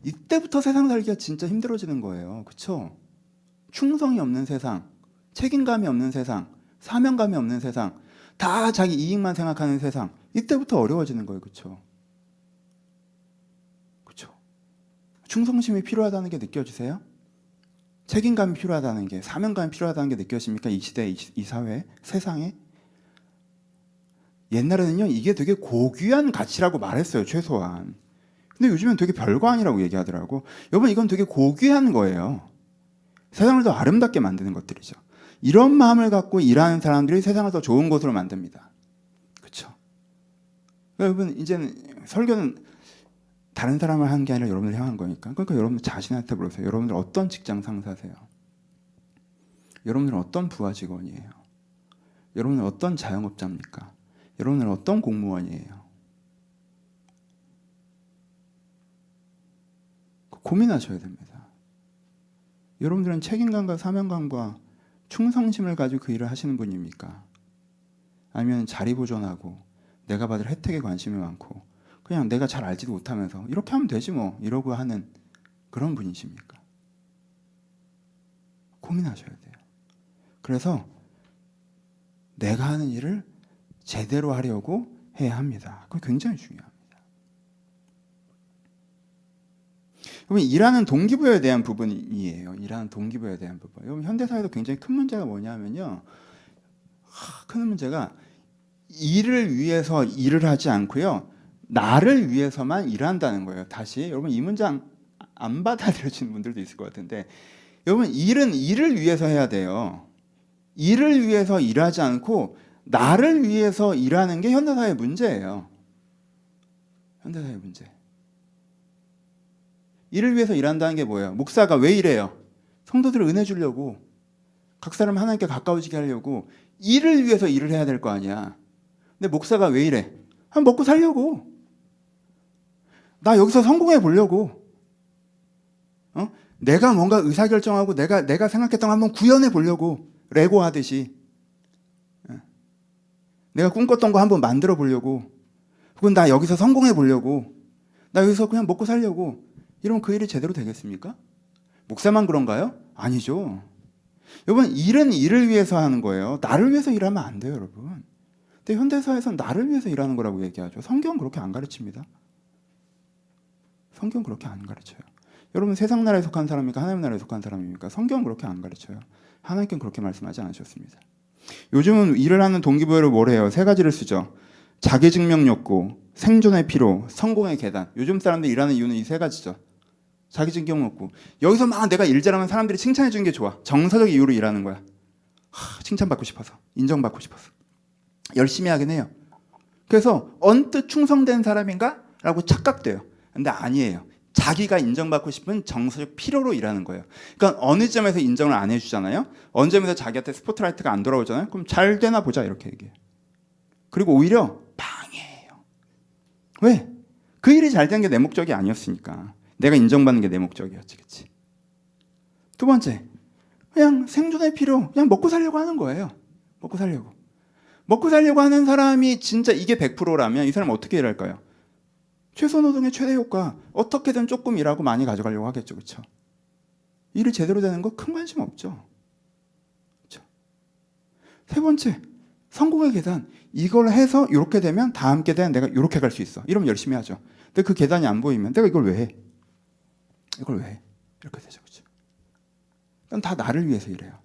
이때부터 세상 살기가 진짜 힘들어지는 거예요. 그렇죠? 충성이 없는 세상, 책임감이 없는 세상, 사명감이 없는 세상, 다 자기 이익만 생각하는 세상. 이때부터 어려워지는 거예요. 그렇죠? 충성심이 필요하다는 게 느껴지세요? 책임감이 필요하다는 게, 사명감이 필요하다는 게 느껴집니까? 이 시대, 이, 이 사회, 세상에? 옛날에는요, 이게 되게 고귀한 가치라고 말했어요, 최소한. 근데 요즘엔 되게 별거 아니라고 얘기하더라고. 여러분, 이건 되게 고귀한 거예요. 세상을 더 아름답게 만드는 것들이죠. 이런 마음을 갖고 일하는 사람들이 세상을 더 좋은 곳으로 만듭니다. 그렇죠? 여러분 이제는 설교는 다른 사람을 하는 게 아니라 여러분을 향한 거니까. 그러니까 여러분 자신한테 물으세요. 여러분들 어떤 직장 상사세요? 여러분들은 어떤 부하 직원이에요? 여러분은 어떤 자영업자입니까? 여러분은 어떤 공무원이에요? 고민하셔야 됩니다. 여러분들은 책임감과 사명감과 충성심을 가지고 그 일을 하시는 분입니까? 아니면 자리 보존하고 내가 받을 혜택에 관심이 많고 그냥 내가 잘 알지도 못하면서 이렇게 하면 되지 뭐 이러고 하는 그런 분이십니까? 고민하셔야 돼요. 그래서 내가 하는 일을 제대로 하려고 해야 합니다. 그건 굉장히 중요합니다. 여러분 일하는 동기부여에 대한 부분이에요. 일하는 동기부여에 대한 부분. 여러분 현대사회도 굉장히 큰 문제가 뭐냐면요. 하, 큰 문제가 일을 위해서 일을 하지 않고요. 나를 위해서만 일한다는 거예요. 다시 여러분 이 문장 안 받아들여지는 분들도 있을 것 같은데 여러분 일은 일을 위해서 해야 돼요. 일을 위해서 일하지 않고 나를 위해서 일하는 게 현대사회 문제예요. 현대사회 문제. 일을 위해서 일한다는 게 뭐예요? 목사가 왜 일해요? 성도들을 은혜 주려고 각 사람 하나님께 가까워지게 하려고 일을 위해서 일을 해야 될 거 아니야. 근데 목사가 왜 이래? 한 먹고 살려고. 나 여기서 성공해 보려고. 어? 내가 뭔가 의사 결정하고 내가 내가 생각했던 거 한번 구현해 보려고 레고 하듯이. 어? 내가 꿈꿨던 거 한번 만들어 보려고. 혹은 나 여기서 성공해 보려고. 나 여기서 그냥 먹고 살려고. 이러면 그 일이 제대로 되겠습니까? 목사만 그런가요? 아니죠. 여러분, 일은 일을 위해서 하는 거예요. 나를 위해서 일하면 안 돼요, 여러분. 근데 현대사에서는 나를 위해서 일하는 거라고 얘기하죠. 성경은 그렇게 안 가르칩니다. 성경은 그렇게 안 가르쳐요. 여러분, 세상 나라에 속한 사람입니까? 하나님 나라에 속한 사람입니까? 성경은 그렇게 안 가르쳐요. 하나님께는 그렇게 말씀하지 않으셨습니다. 요즘은 일을 하는 동기부여를 뭘 해요? 세 가지를 쓰죠. 자기 증명 욕구, 생존의 피로, 성공의 계단. 요즘 사람들이 일하는 이유는 이 세 가지죠. 자기 증경 먹고 여기서 막 내가 일 잘하면 사람들이 칭찬해 주는 게 좋아 정서적 이유로 일하는 거야 하, 칭찬받고 싶어서 인정받고 싶어서 열심히 하긴 해요 그래서 언뜻 충성된 사람인가? 라고 착각돼요 근데 아니에요 자기가 인정받고 싶은 정서적 필요로 일하는 거예요 그러니까 어느 점에서 인정을 안 해주잖아요 어느 점에서 자기한테 스포트라이트가 안 돌아오잖아요 그럼 잘 되나 보자 이렇게 얘기해요 그리고 오히려 방해해요 왜? 그 일이 잘 된 게 내 목적이 아니었으니까 내가 인정받는 게 내 목적이었지, 그치? 두 번째, 그냥 생존의 필요, 그냥 먹고 살려고 하는 거예요. 먹고 살려고. 먹고 살려고 하는 사람이 진짜 이게 100%라면 이 사람 어떻게 일할까요? 최소 노동의 최대 효과 어떻게든 조금 일하고 많이 가져가려고 하겠죠, 그렇죠? 일을 제대로 되는 거 큰 관심 없죠. 그렇죠? 세 번째 성공의 계단 이걸 해서 이렇게 되면 다음 계단 내가 이렇게 갈 수 있어. 이러면 열심히 하죠. 근데 그 계단이 안 보이면 내가 이걸 왜 해? 이걸 왜 해? 이렇게 되죠, 그렇죠? 다 나를 위해서 일해요.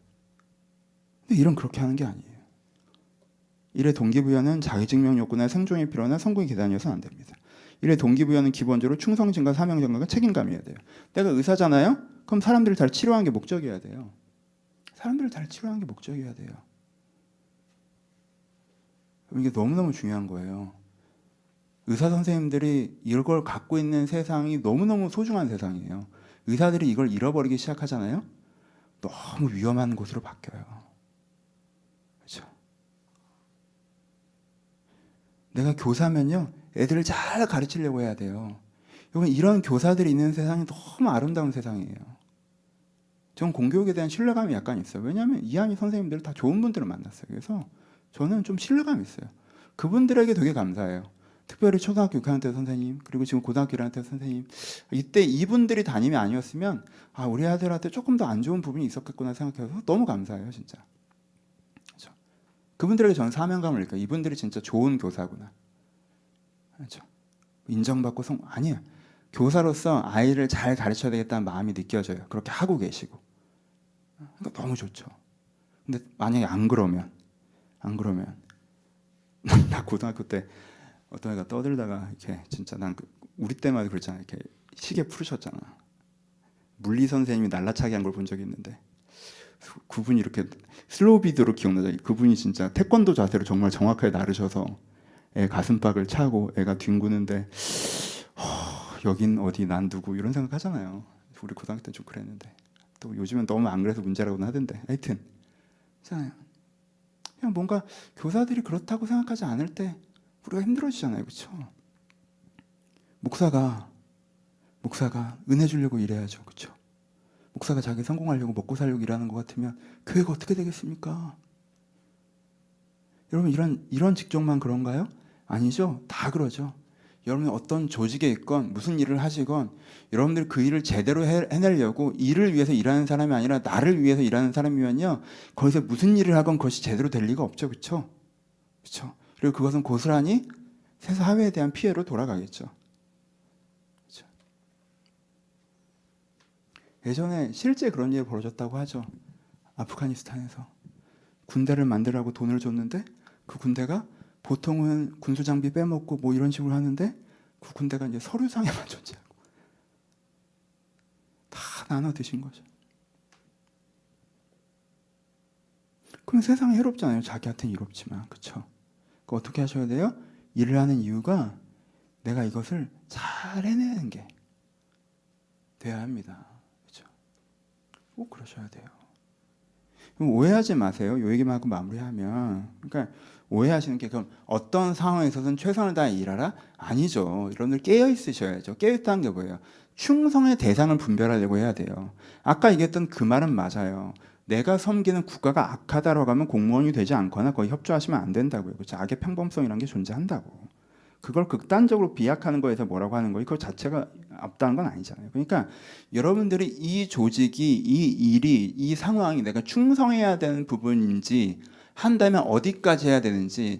근데 일은 그렇게 하는 게 아니에요. 일의 동기부여는 자기증명 욕구나 생존이 필요나 성공의 계단이어서 안 됩니다. 일의 동기부여는 기본적으로 충성심과 사명감과 책임감이어야 돼요. 내가 의사잖아요? 그럼 사람들을 잘 치료하는 게 목적이어야 돼요. 사람들을 잘 치료하는 게 목적이어야 돼요. 이게 너무너무 중요한 거예요. 의사 선생님들이 이걸 갖고 있는 세상이 너무너무 소중한 세상이에요. 의사들이 이걸 잃어버리기 시작하잖아요. 너무 위험한 곳으로 바뀌어요. 그렇죠? 내가 교사면요. 애들을 잘 가르치려고 해야 돼요. 여러분 이런 교사들이 있는 세상이 너무 아름다운 세상이에요. 전 공교육에 대한 신뢰감이 약간 있어요. 왜냐하면 이한이 선생님들 다 좋은 분들을 만났어요. 그래서 저는 좀 신뢰감 이 있어요. 그분들에게 되게 감사해요. 특별히 초등학교 6학년 때 선생님 그리고 지금 고등학교 1학년 때 선생님 이때 이분들이 담임이 아니었으면 아 우리 아들한테 조금 더 안 좋은 부분이 있었겠구나 생각해서 너무 감사해요 진짜. 그렇죠? 그분들에게 저는 사명감을 느껴요. 이분들이 진짜 좋은 교사구나. 그렇죠? 인정받고 성 아니에요. 교사로서 아이를 잘 가르쳐야 되겠다는 마음이 느껴져요. 그렇게 하고 계시고. 그러니까 너무 좋죠. 근데 만약에 안 그러면 안 그러면 [LAUGHS] 나 고등학교 때 어떤 애가 떠들다가 이렇게 진짜 난 그, 우리 때마다 그랬잖아 이렇게 시계 풀으셨잖아 물리 선생님이 날라차기 한걸 본 적이 있는데 그분이 이렇게 slow video로 기억나죠 그분이 진짜 태권도 자세로 정말 정확하게 나르셔서 애 가슴팍을 차고 애가 뒹구는데 허, 여긴 어디 난 누구 이런 생각 하잖아요 우리 고등학교 때 좀 그랬는데 또 요즘은 너무 안 그래서 문제라고는 하던데 하여튼 그냥 뭔가 교사들이 그렇다고 생각하지 않을 때 우리가 힘들어지잖아요, 그렇죠? 목사가 목사가 은혜 주려고 일해야죠, 그렇죠? 목사가 자기 성공하려고 먹고 살려고 일하는 것 같으면 교회가 어떻게 되겠습니까? 여러분 이런 이런 직종만 그런가요? 아니죠, 다 그러죠. 여러분이 어떤 조직에 있건 무슨 일을 하시건 여러분들 그 일을 제대로 해, 해내려고 일을 위해서 일하는 사람이 아니라 나를 위해서 일하는 사람이면요. 거기서 무슨 일을 하건 그것이 제대로 될 리가 없죠. 그렇죠 그렇죠 그리고 그것은 고스란히 새 사회에 대한 피해로 돌아가겠죠. 그렇죠? 예전에 실제 그런 일이 벌어졌다고 하죠. 아프가니스탄에서 군대를 만들라고 돈을 줬는데 그 군대가 보통은 군수 장비 빼먹고 뭐 이런 식으로 하는데 그 군대가 이제 서류상에만 [LAUGHS] 존재하고 다 나눠 드신 거죠. 그럼 세상이 해롭잖아요. 자기한테는 이롭지만 그렇죠. 그 어떻게 하셔야 돼요? 일을 하는 이유가 내가 이것을 잘 해내는 게 돼야 합니다. 그렇죠. 꼭 그러셔야 돼요. 오해하지 마세요. 요 얘기만 하고 마무리하면 그러니까 오해하시는 게 그럼 어떤 상황에서든 최선을 다해 일하라? 아니죠. 여러분들 깨어 있으셔야죠. 깨어 있다는 게 뭐예요? 충성의 대상을 분별하려고 해야 돼요. 아까 얘기했던 그 말은 맞아요. 내가 섬기는 국가가 악하다라고 하면 공무원이 되지 않거나 거의 협조하시면 안 된다고요. 그렇죠? 악의 평범성이라는 게 존재한다고. 그걸 극단적으로 비약하는 거에서 뭐라고 하는 거예요? 그 자체가 없다는 건 아니잖아요. 그러니까 여러분들이 이 조직이, 이 일이, 이 상황이 내가 충성해야 되는 부분인지 한다면 어디까지 해야 되는지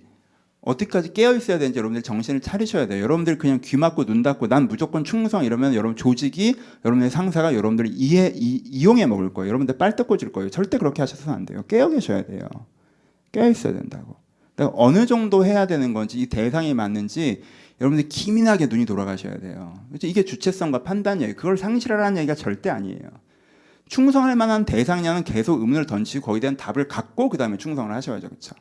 어디까지 깨어 있어야 되는지 여러분들 정신을 차리셔야 돼요. 여러분들 그냥 귀 막고 눈 닫고 난 무조건 충성 이러면 여러분 조직이 여러분의 상사가 여러분들을 이해 이, 용해 먹을 거예요. 여러분들 빨대 꽂을 거예요. 절대 그렇게 하셔서는 안 돼요. 깨어 계셔야 돼요. 깨어 있어야 된다고. 내가 어느 정도 해야 되는 건지 이 대상이 맞는지 여러분들 기민하게 눈이 돌아가셔야 돼요. 이게 주체성과 판단이에요. 그걸 상실하라는 얘기가 절대 아니에요. 충성할 만한 대상량은 계속 의문을 던지고 거기에 대한 답을 갖고 그 다음에 충성을 하셔야죠, 그렇죠?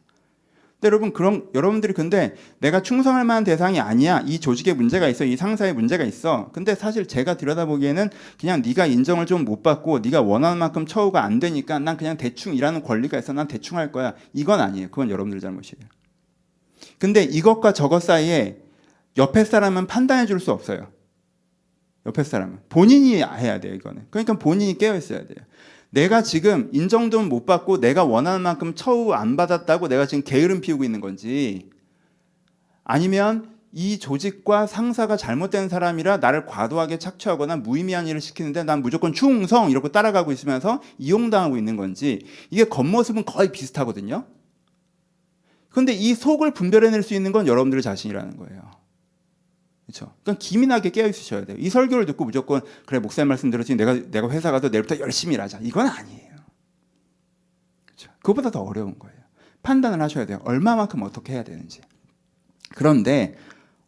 근데 여러분 그럼 여러분들이 근데 내가 충성할 만한 대상이 아니야. 이 조직에 문제가 있어. 이 상사에 문제가 있어. 근데 사실 제가 들여다보기에는 그냥 네가 인정을 좀 못 받고 네가 원하는 만큼 처우가 안 되니까 난 그냥 대충 일하는 권리가 있어. 난 대충 할 거야. 이건 아니에요. 그건 여러분들 잘못이에요. 근데 이것과 저것 사이에 옆에 사람은 판단해 줄 수 없어요. 옆에 사람은 본인이 해야 돼요 이거는 그러니까 본인이 깨어 있어야 돼요 내가 지금 인정도 못 받고 내가 원하는 만큼 처우 안 받았다고 내가 지금 게으름 피우고 있는 건지 아니면 이 조직과 상사가 잘못된 사람이라 나를 과도하게 착취하거나 무의미한 일을 시키는데 난 무조건 충성 이러고 따라가고 있으면서 이용당하고 있는 건지 이게 겉모습은 거의 비슷하거든요. 근데 이 속을 분별해낼 수 있는 건 여러분들 자신이라는 거예요. 그렇죠? 그러니까 기민하게 깨어 있으셔야 돼요. 이 설교를 듣고 무조건 그래 목사님 말씀 들었지 내가 내가 회사 가서 내일부터 열심히 일하자. 이건 아니에요. 그렇죠? 그것보다 더 어려운 거예요. 판단을 하셔야 돼요. 얼마만큼 어떻게 해야 되는지. 그런데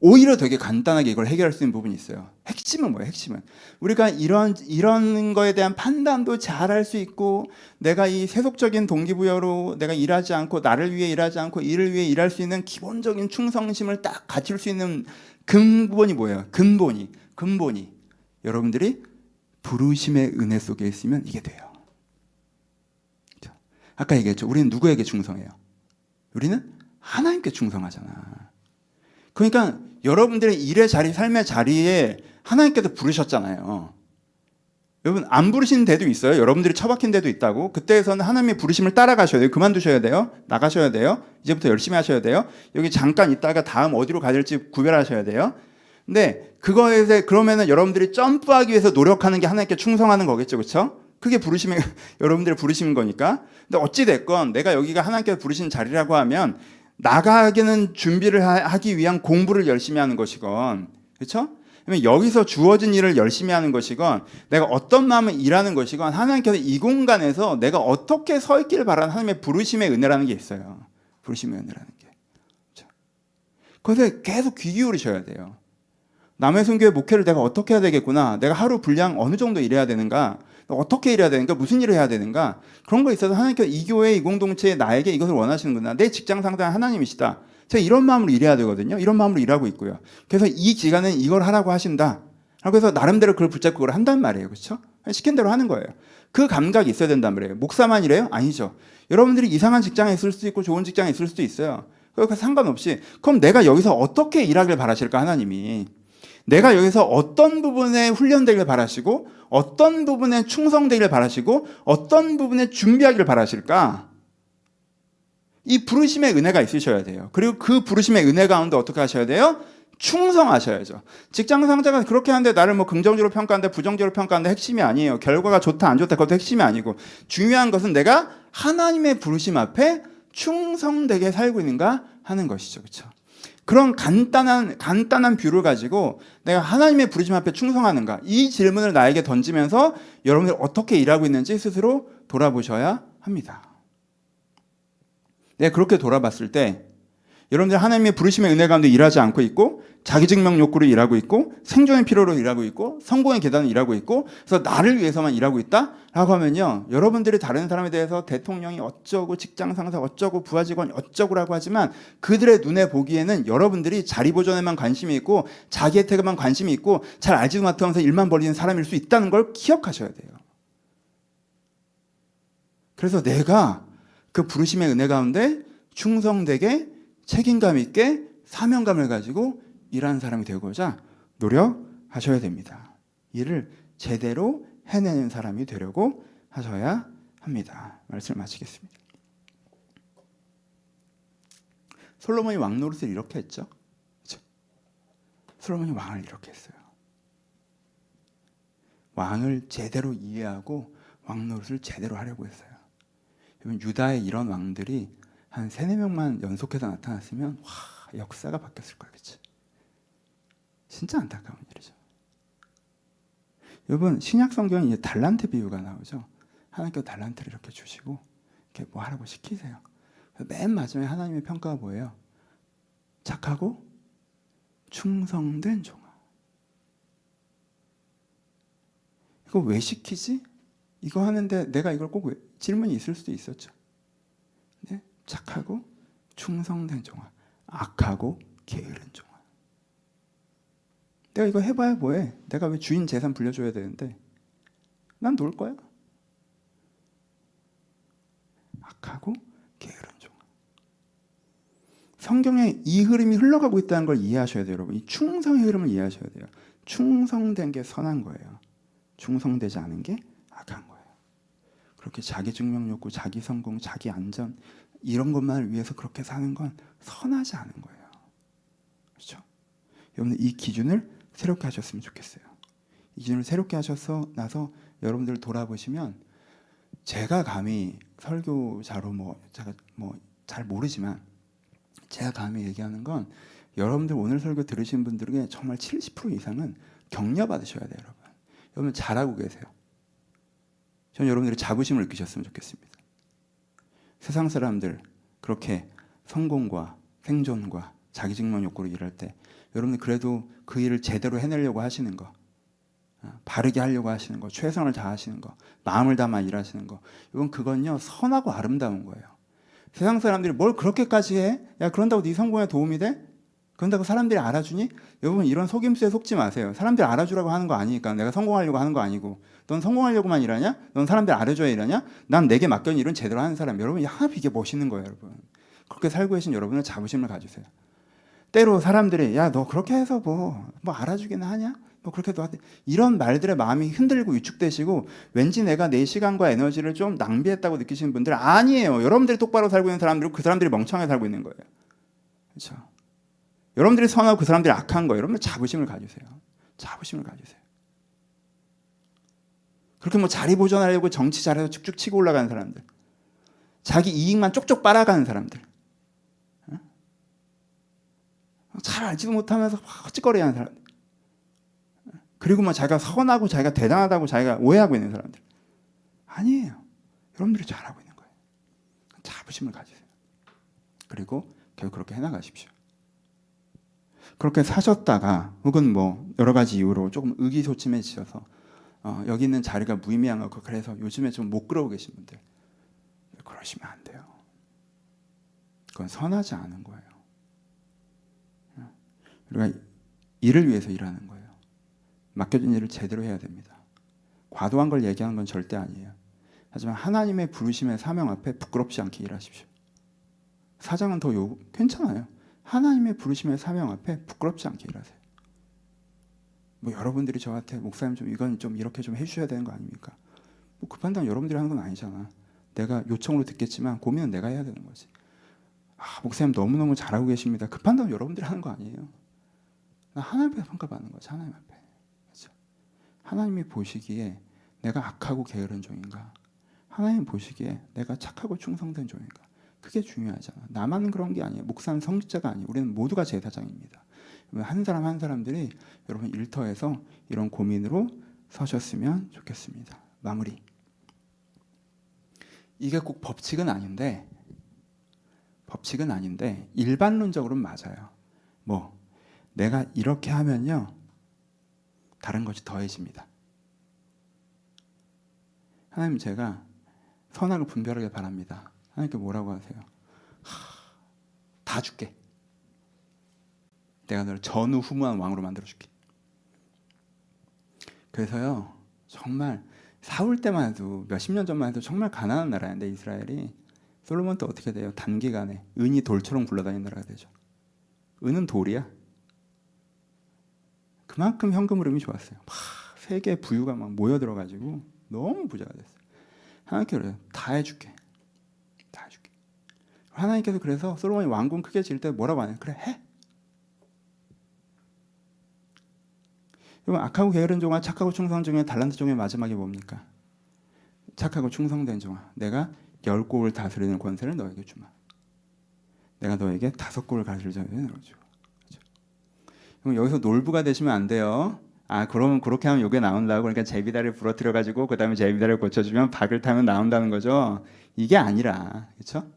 오히려 되게 간단하게 이걸 해결할 수 있는 부분이 있어요. 핵심은 뭐예요? 핵심은 우리가 이런 이런 거에 대한 판단도 잘 할 수 있고 내가 이 세속적인 동기부여로 내가 일하지 않고 나를 위해 일하지 않고 일을 위해 일할 수 있는 기본적인 충성심을 딱 갖출 수 있는 근본이 뭐예요? 근본이 근본이 여러분들이 부르심의 은혜 속에 있으면 이게 돼요. 아까 얘기했죠. 우리는 누구에게 충성해요? 우리는 하나님께 충성하잖아. 그러니까 여러분들의 일의 자리, 삶의 자리에 하나님께서 부르셨잖아요. 여러분 안 부르신 데도 있어요. 여러분들이 처박힌 데도 있다고. 그때에서는 하나님의 부르심을 따라가셔야 돼요. 그만두셔야 돼요. 나가셔야 돼요. 이제부터 열심히 하셔야 돼요. 여기 잠깐 있다가 다음 어디로 가야 될지 구별하셔야 돼요. 근데 그거에 대해 그러면은 여러분들이 점프하기 위해서 노력하는 게 하나님께 충성하는 거겠죠. 그렇죠? 그게 부르심의 [LAUGHS] 여러분들의 부르심인 거니까. 근데 어찌 됐건 내가 여기가 하나님께서 부르신 자리라고 하면 나가기는 준비를 하기 위한 공부를 열심히 하는 것이건 그렇죠? 그러면 여기서 주어진 일을 열심히 하는 것이건 내가 어떤 마음을 일하는 것이건 하나님께서 이 공간에서 내가 어떻게 서 있기를 바라는 하나님의 부르심의 은혜라는 게 있어요. 부르심의 은혜라는 게. 그렇죠? 그래서 계속 귀 기울이셔야 돼요. 남의 순교의 목회를 내가 어떻게 해야 되겠구나. 내가 하루 분량 어느 정도 일해야 되는가. 어떻게 일해야 되는가? 무슨 일을 해야 되는가? 그런 거 있어서 하나님께서 이 교회, 이 공동체에 나에게 이것을 원하시는구나. 내 직장 상사는 하나님이시다. 제가 이런 마음으로 일해야 되거든요. 이런 마음으로 일하고 있고요. 그래서 이 기간은 이걸 하라고 하신다. 하고 해서 나름대로 그걸 붙잡고 그걸 한단 말이에요. 그렇죠? 시킨 대로 하는 거예요. 그 감각이 있어야 된단 말이에요. 목사만 이래요? 아니죠. 여러분들이 이상한 직장에 있을 수도 있고 좋은 직장에 있을 수도 있어요. 그러니까 상관없이 그럼 내가 여기서 어떻게 일하길 바라실까 하나님이 내가 여기서 어떤 부분에 훈련되길 바라시고 어떤 부분에 충성되길 바라시고 어떤 부분에 준비하길 바라실까? 이 부르심의 은혜가 있으셔야 돼요. 그리고 그 부르심의 은혜 가운데 어떻게 하셔야 돼요? 충성하셔야죠. 직장 상사가 그렇게 하는데 나를 뭐 긍정적으로 평가하는데 부정적으로 평가하는데 핵심이 아니에요. 결과가 좋다 안 좋다 그것도 핵심이 아니고 중요한 것은 내가 하나님의 부르심 앞에 충성되게 살고 있는가 하는 것이죠. 그렇죠? 그런 간단한 간단한 view를 가지고 내가 하나님의 부르심 앞에 충성하는가 이 질문을 나에게 던지면서 여러분들 어떻게 일하고 있는지 스스로 돌아보셔야 합니다. 내가 그렇게 돌아봤을 때 여러분들 하나님의 부르심의 은혜 가운데 일하지 않고 있고 자기 증명 욕구로 일하고 있고 생존의 필요로 일하고 있고 성공의 계단을 일하고 있고 그래서 나를 위해서만 일하고 있다라고 하면요 여러분들이 다른 사람에 대해서 대통령이 어쩌고 직장 상사 어쩌고 부하 직원 어쩌고라고 하지만 그들의 눈에 보기에는 여러분들이 자리 보존에만 관심이 있고 자기 혜택에만 관심이 있고 잘 알지도 못하면서 일만 벌리는 사람일 수 있다는 걸 기억하셔야 돼요. 그래서 내가 그 부르심의 은혜 가운데 충성되게 책임감 있게 사명감을 가지고 일하는 사람이 되고자 노력하셔야 됩니다. 일을 제대로 해내는 사람이 되려고 하셔야 합니다. 말씀을 마치겠습니다. 솔로몬이 왕 노릇을 이렇게 했죠. 솔로몬이 왕을 이렇게 했어요. 왕을 제대로 이해하고 왕 노릇을 제대로 하려고 했어요. 유다의 이런 왕들이 한 세네 명만 연속해서 나타났으면 와 역사가 바뀌었을 거예요, 그렇 진짜 안타까운 일이죠. 여러분 신약 성경에 이제 달란트 비유가 나오죠. 하나님께서 달란트를 이렇게 주시고 이렇게 뭐 하라고 시키세요. 맨 마지막에 하나님의 평가가 뭐예요? 착하고 충성된 종아. 이거 왜 시키지? 이거 하는데 내가 이걸 꼭 왜, 질문이 있을 수도 있었죠. 네? 착하고 충성된 종아, 악하고 게으른 종아. 내가 이거 해봐야 뭐해? 내가 왜 주인 재산 불려줘야 되는데? 난 놀 거야. 악하고 게으른 종아. 성경에 이 흐름이 흘러가고 있다는 걸 이해하셔야 돼요, 여러분. 이 충성의 흐름을 이해하셔야 돼요. 충성된 게 선한 거예요. 충성되지 않은 게. 그렇게 자기 증명 욕구, 자기 성공, 자기 안전 이런 것만을 위해서 그렇게 사는 건 선하지 않은 거예요. 그렇죠? 여러분 이 기준을 새롭게 하셨으면 좋겠어요. 이 기준을 새롭게 하셔서 나서 여러분들 돌아보시면 제가 감히 설교자로 뭐 제가 뭐 잘 모르지만 제가 감히 얘기하는 건 여러분들 오늘 설교 들으신 분들에게 정말 70% 이상은 격려 받으셔야 돼요, 여러분. 여러분 잘하고 계세요. 저는 여러분들이 자부심을 느끼셨으면 좋겠습니다. 세상 사람들 그렇게 성공과 생존과 자기 증명 욕구로 일할 때 여러분들 그래도 그 일을 제대로 해내려고 하시는 거 아, 바르게 하려고 하시는 거 최선을 다하시는 거 마음을 담아 일하시는 거 이건 그건요 선하고 아름다운 거예요. 세상 사람들이 뭘 그렇게까지 해? 야 그런다고 네 성공에 도움이 돼? 그런다고 사람들이 알아주니? 여러분 이런 속임수에 속지 마세요. 사람들이 알아주라고 하는 거 아니니까 내가 성공하려고 하는 거 아니고 넌 성공하려고만 일하냐? 넌 사람들 알아줘야 일하냐? 난 내게 맡겨진 일은 제대로 하는 사람. 여러분 하나 이게 멋있는 거예요, 여러분. 그렇게 살고 계신 여러분은 자부심을 가지세요. 때로 사람들이 야 너 그렇게 해서 뭐뭐 알아주기는 하냐? 뭐 그렇게 도 이런 말들의 마음이 흔들고 위축되시고 왠지 내가 내 시간과 에너지를 좀 낭비했다고 느끼시는 분들 아니에요. 여러분들이 똑바로 살고 있는 사람들은 그 사람들이 멍청하게 살고 있는 거예요. 그렇죠? 여러분들이 선하고 그 사람들이 악한 거예요. 여러분들 자부심을 가지세요. 자부심을 가지세요. 그렇게 뭐 자리 보존하려고 정치 잘해서 쭉쭉 치고 올라가는 사람들. 자기 이익만 쪽쪽 빨아가는 사람들. 잘 알지도 못하면서 헛짓거리 하는 사람들. 그리고 뭐 자기가 선하고 자기가 대단하다고 자기가 오해하고 있는 사람들. 아니에요. 여러분들이 잘하고 있는 거예요. 자부심을 가지세요. 그리고 결국 그렇게 해나가십시오. 그렇게 사셨다가 혹은 뭐 여러 가지 이유로 조금 의기소침해지셔서 어, 여기 있는 자리가 무의미한 것 같고 그래서 요즘에 좀못 그러고 계신 분들 그러시면 안 돼요. 그건 선하지 않은 거예요. 우리가 일을 위해서 일하는 거예요. 맡겨진 일을 제대로 해야 됩니다. 과도한 걸 얘기하는 건 절대 아니에요. 하지만 하나님의 부르심의 사명 앞에 부끄럽지 않게 일하십시오. 사장은 더 요, 괜찮아요. 하나님의 부르심의 사명 앞에 부끄럽지 않게 일하세요. 뭐 여러분들이 저한테 목사님 좀 이건 좀 이렇게 좀 해주셔야 되는 거 아닙니까? 뭐 그 판단 여러분들이 하는 건 아니잖아. 내가 요청으로 듣겠지만 고민은 내가 해야 되는 거지. 아 목사님 너무 너무 잘하고 계십니다. 그 판단 여러분들이 하는 거 아니에요. 나 하나님 앞에 평가받는 거지 하나님 앞에. 그렇죠? 하나님이 보시기에 내가 악하고 게으른 종인가? 하나님 보시기에 내가 착하고 충성된 종인가? 그게 중요하잖아. 나만 그런 게 아니에요. 목사는 성직자가 아니에요. 우리는 모두가 제사장입니다. 한 사람 한 사람들이 여러분 일터에서 이런 고민으로 서셨으면 좋겠습니다. 마무리. 이게 꼭 법칙은 아닌데 법칙은 아닌데 일반론적으로는 맞아요. 뭐 내가 이렇게 하면요 다른 것이 더해집니다. 하나님 제가 선악을 분별하게 바랍니다. 하나님께 뭐라고 하세요? 하, 다 줄게. 내가 너를 전우후무한 왕으로 만들어 줄게. 그래서요 정말 사울 때만 해도 몇십 년 전만 해도 정말 가난한 나라인데 이스라엘이 솔로몬 때 어떻게 돼요? 단기간에 은이 돌처럼 굴러다니는 나라가 되죠. 은은 돌이야. 그만큼 현금 흐름이 좋았어요. 막 세계 부유가 막 모여들어가지고 너무 부자가 됐어요. 하나님께 그래요. 다 해줄게. 하나님께서 그래서 솔로몬이 왕궁 크게 지을 때 뭐라고 하냐? 그래 해. 여러분 악하고 게으른 종아 착하고 충성 중에 달란트 종의 마지막이 뭡니까? 착하고 충성된 종아 내가 열 골을 다스리는 권세를 너에게 주마 내가 너에게 다섯 골을 자를 내가 주 그럼 여기서 놀부가 되시면 안 돼요 아 그러면 그렇게 하면 요게 나온다고 그러니까 제비다리를 부러뜨려 가지고 그 다음에 제비다리를 고쳐주면 박을 타면 나온다는 거죠 이게 아니라 그렇죠?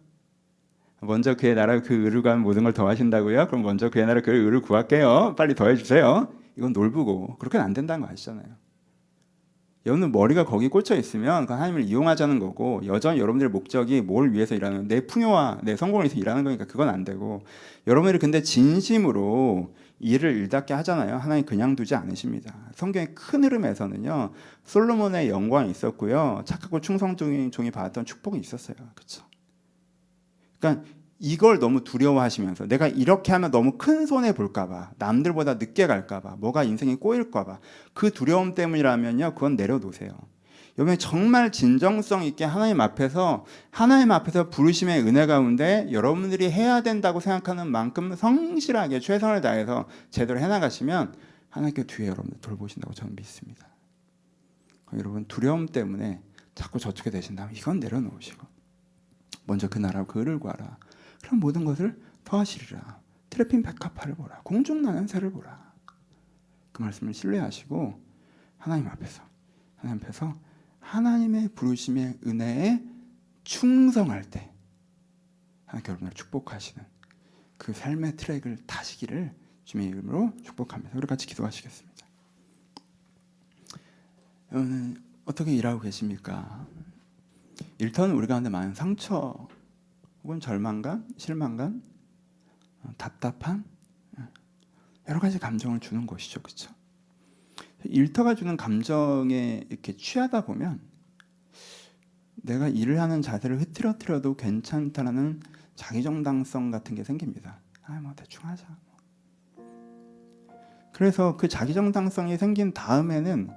먼저 그의 나라 그 의를 구하면 모든 걸 더하신다고요? 그럼 먼저 그의 나라 그 의를 구할게요 빨리 더해 주세요 이건 놀부고 그렇게는 안 된다는 거 아시잖아요. 여러분 머리가 거기 꽂혀 있으면 그 하나님을 이용하자는 거고 여전히 여러분들의 목적이 뭘 위해서 일하는 내 풍요와 내 성공을 위해서 일하는 거니까 그건 안 되고 여러분들이 근데 진심으로 일을 일답게 하잖아요. 하나님 그냥 두지 않으십니다. 성경의 큰 흐름에서는요. 솔로몬의 영광이 있었고요. 착하고 충성적인 종이 받았던 축복이 있었어요. 그렇죠? 그러니까 이걸 너무 두려워하시면서 내가 이렇게 하면 너무 큰 손해 볼까봐 남들보다 늦게 갈까봐 뭐가 인생이 꼬일까봐 그 두려움 때문이라면요 그건 내려놓으세요 여러분 정말 진정성 있게 하나님 앞에서 하나님 앞에서 부르심의 은혜 가운데 여러분들이 해야 된다고 생각하는 만큼 성실하게 최선을 다해서 제대로 해나가시면 하나님께 뒤에 여러분들 돌보신다고 저는 믿습니다. 여러분 두려움 때문에 자꾸 저축해 되신다면 이건 내려놓으시고 먼저 그 나라 그를 구하라. 그럼 모든 것을 더하시리라. 트래핀 백합화를 보라. 공중 나는 새를 보라. 그 말씀을 신뢰하시고 하나님 앞에서 하나님 앞에서 하나님의 부르심의 은혜에 충성할 때 하나님 여러분을 축복하시는 그 삶의 트랙을 타시기를 주님의 이름으로 축복합니다. 우리 같이 기도하시겠습니다. 여러분 어떻게 일하고 계십니까? 일터는 우리 가운데 많은 상처 혹은 절망감, 실망감, 어, 답답함 여러 가지 감정을 주는 것이죠, 그렇죠? 일터가 주는 감정에 이렇게 취하다 보면 내가 일을 하는 자세를 흐트러뜨려도 괜찮다라는 자기정당성 같은 게 생깁니다. 아, 뭐 대충 하자. 그래서 그 자기정당성이 생긴 다음에는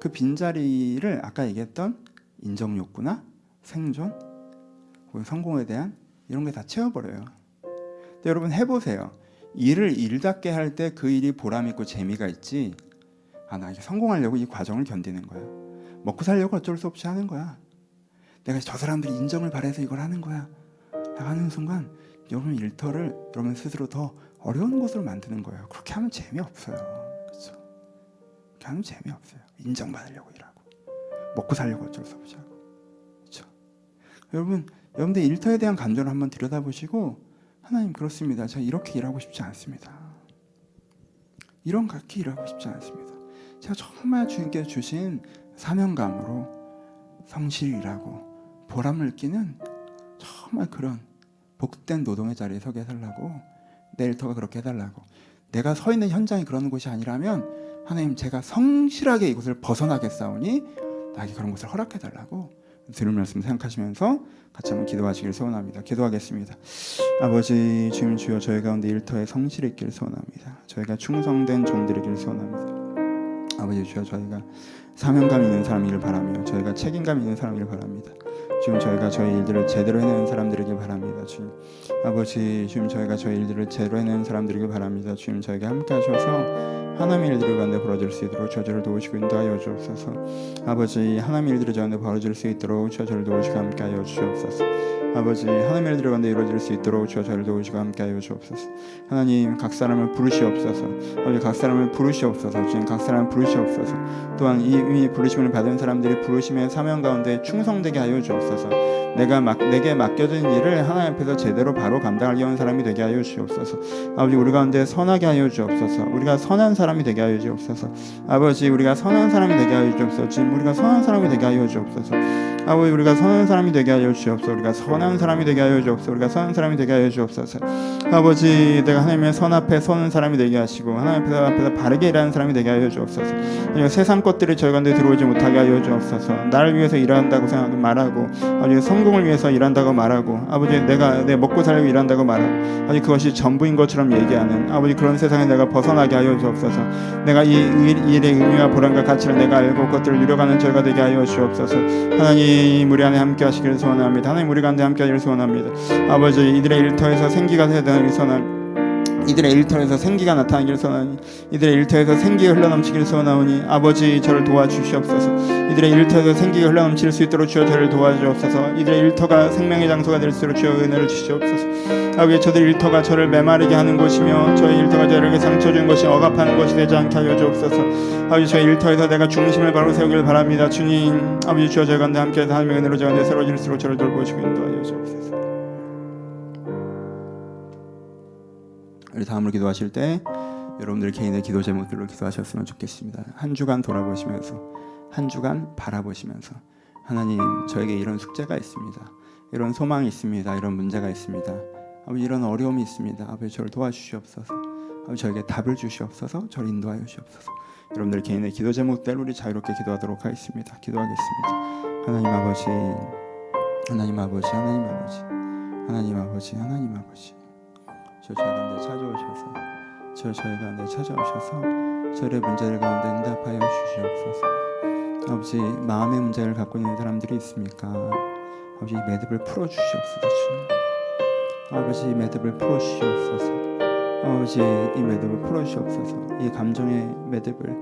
그 빈자리를 아까 얘기했던 인정욕구나 생존 혹은 성공에 대한 이런 게 다 채워버려요. 여러분 해보세요. 일을 일답게 할 때 그 일이 보람 있고 재미가 있지. 아, 나 이게 성공하려고 이 과정을 견디는 거야. 먹고 살려고 어쩔 수 없이 하는 거야. 내가 저 사람들이 인정을 바래서 이걸 하는 거야. 하는 순간 여러분 일터를 여러분 스스로 더 어려운 곳으로 만드는 거예요. 그렇게 하면 재미없어요. 그렇죠? 하면 재미없어요. 인정받으려고 일하고 먹고 살려고 어쩔 수 없이 하고. 여러분 여러분들 일터에 대한 감정을 한번 들여다보시고 하나님 그렇습니다. 제가 이렇게 일하고 싶지 않습니다. 이런 각기 일하고 싶지 않습니다. 제가 정말 주님께 주신 사명감으로 성실히 일하고 보람을 끼는 정말 그런 복된 노동의 자리에 서게 해달라고 내 일터가 그렇게 해달라고 내가 서 있는 현장이 그런 곳이 아니라면 하나님 제가 성실하게 이곳을 벗어나겠사오니 나에게 그런 곳을 허락해달라고 들을 말씀 생각하시면서 같이 한번 기도하시길 소원합니다. 기도하겠습니다. 아버지 주님 주여 저희 가운데 일터에 성실히 있길 소원합니다. 저희가 충성된 종들이길 소원합니다. 아버지 주여 저희가 사명감 있는 사람이길 바라며 저희가 책임감 있는 사람이길 바랍니다. 지금 저희가 저희 일들을 제대로 해내는 사람들이길 바랍니다. 주님 아버지 주님 저희가 저희 일들을 제대로 해내는 사람들이길 바랍니다. 주님 저에게 함께 하셔서 하나님의 일들을 가운데 벌어질 수 있도록 저절을 도우시고 인도하여 주옵소서. 아버지 하나님의 일들을 가운데 벌어질 수 있도록 저절을 도우시고 함께하여 주옵소서. 아버지 하나님의 일들을 가운데 이루어질 수 있도록 저절을 도우시고 함께하여 주옵소서. 하나님 각 사람을 부르시옵소서. 아버지 각 사람을 부르시옵소서. 주님 각 사람을 부르시옵소서. 또한 이미 부르심을 받은 사람들이 부르심의 사명 가운데 충성되게 하여 주옵소서. 내가 막, 내게 맡겨진 일을 하나님 앞에서 제대로 바로 감당하기 위한 사람이 되게 하여 주옵소서. 아버지 우리 가운데 선하게 하여 주옵소서. 우리가 선한 사람 이 되게 하여 주옵소서. 아버지 우리가 선한 사람이 되게 하여 주옵소서. 지금 우리가 선한 사람이 되게 하여 주옵소서. 아버지 우리가 선한 사람이 되게 하여 주옵소서. 우리가 선한 사람이 되게 하여 주옵소서. 우리가 선한 사람이 되게 하여 주옵소서. 아버지 내가 하나님의 선 앞에 서는 사람이 되게 하시고 하나님 앞에서 바르게 일하는 사람이 되게 하여 주옵소서. 세상 것들이 저희 가운데 들어오지 못하게 하여 주옵소서. 나를 위해서 일한다고 생각 말하고 아버지 성공을 위해서 일한다고 말하고 아버지 내가 내 먹고 살려고 일한다고 말하고 아버지 그것이 전부인 것처럼 얘기하는 아버지 그런 세상에 내가 벗어나게 하여 주옵소서 내가 이 일, 일의 의미와 보람과 가치를 내가 알고 그것들을 누려가는 저희가 되게 하여 주옵소서. 하나님 우리 안에 함께 하시기를 소원합니다. 하나님 우리 가운데 함께 하기를 소원합니다. 아버지 이들의 일터에서 생기가 되기를 소원합니다 이들의 일터에서 생기가 나타나기를 소원하니 이들의 일터에서 생기가 흘러넘치기를 소원하오니 아버지 저를 도와주시옵소서. 이들의 일터에서 생기가 흘러넘칠 수 있도록 주여 저를 도와주옵소서. 이들의 일터가 생명의 장소가 될수록 주여 은혜를 주시옵소서. 아버지 저들 일터가 저를 메마르게 하는 곳이며 저의 일터가 저에게 상처 준 것이 억압하는 것이 되지 않게 하여 주옵소서. 아버지 저의 일터에서 내가 중심을 바로 세우길 바랍니다. 주님 아버지 주여 저희 가운데 함께해서 하나님의 은혜로 저희 가운데 새로질수록 저를 돌보시고 인도하여 주옵소서 우리 다음으로 기도하실 때 여러분들 개인의 기도 제목들로 기도하셨으면 좋겠습니다. 한 주간 돌아보시면서 한 주간 바라보시면서 하나님 저에게 이런 숙제가 있습니다. 이런 소망이 있습니다. 이런 문제가 있습니다. 아버지 이런 어려움이 있습니다. 아버지 저를 도와주시옵소서. 아버지 저에게 답을 주시옵소서. 저를 인도하여 주시옵소서. 여러분들 개인의 기도 제목대로 우리 자유롭게 기도하도록 하겠습니다. 기도하겠습니다. 하나님 아버지, 하나님 아버지, 하나님 아버지, 하나님 아버지, 하나님 아버지. 저 저희 가운데 찾아오셔서 저 저희 가운데 찾아오셔서 저의 문제를 가운데 응답하여 주시옵소서 아버지 마음의 문제를 갖고 있는 사람들이 있습니까? 아버지 이 매듭을 풀어 주시옵소서 주님. 아버지 이 매듭을 풀어 주시옵소서. 아버지 이 매듭을 풀어 주시옵소서. 이 감정의 매듭을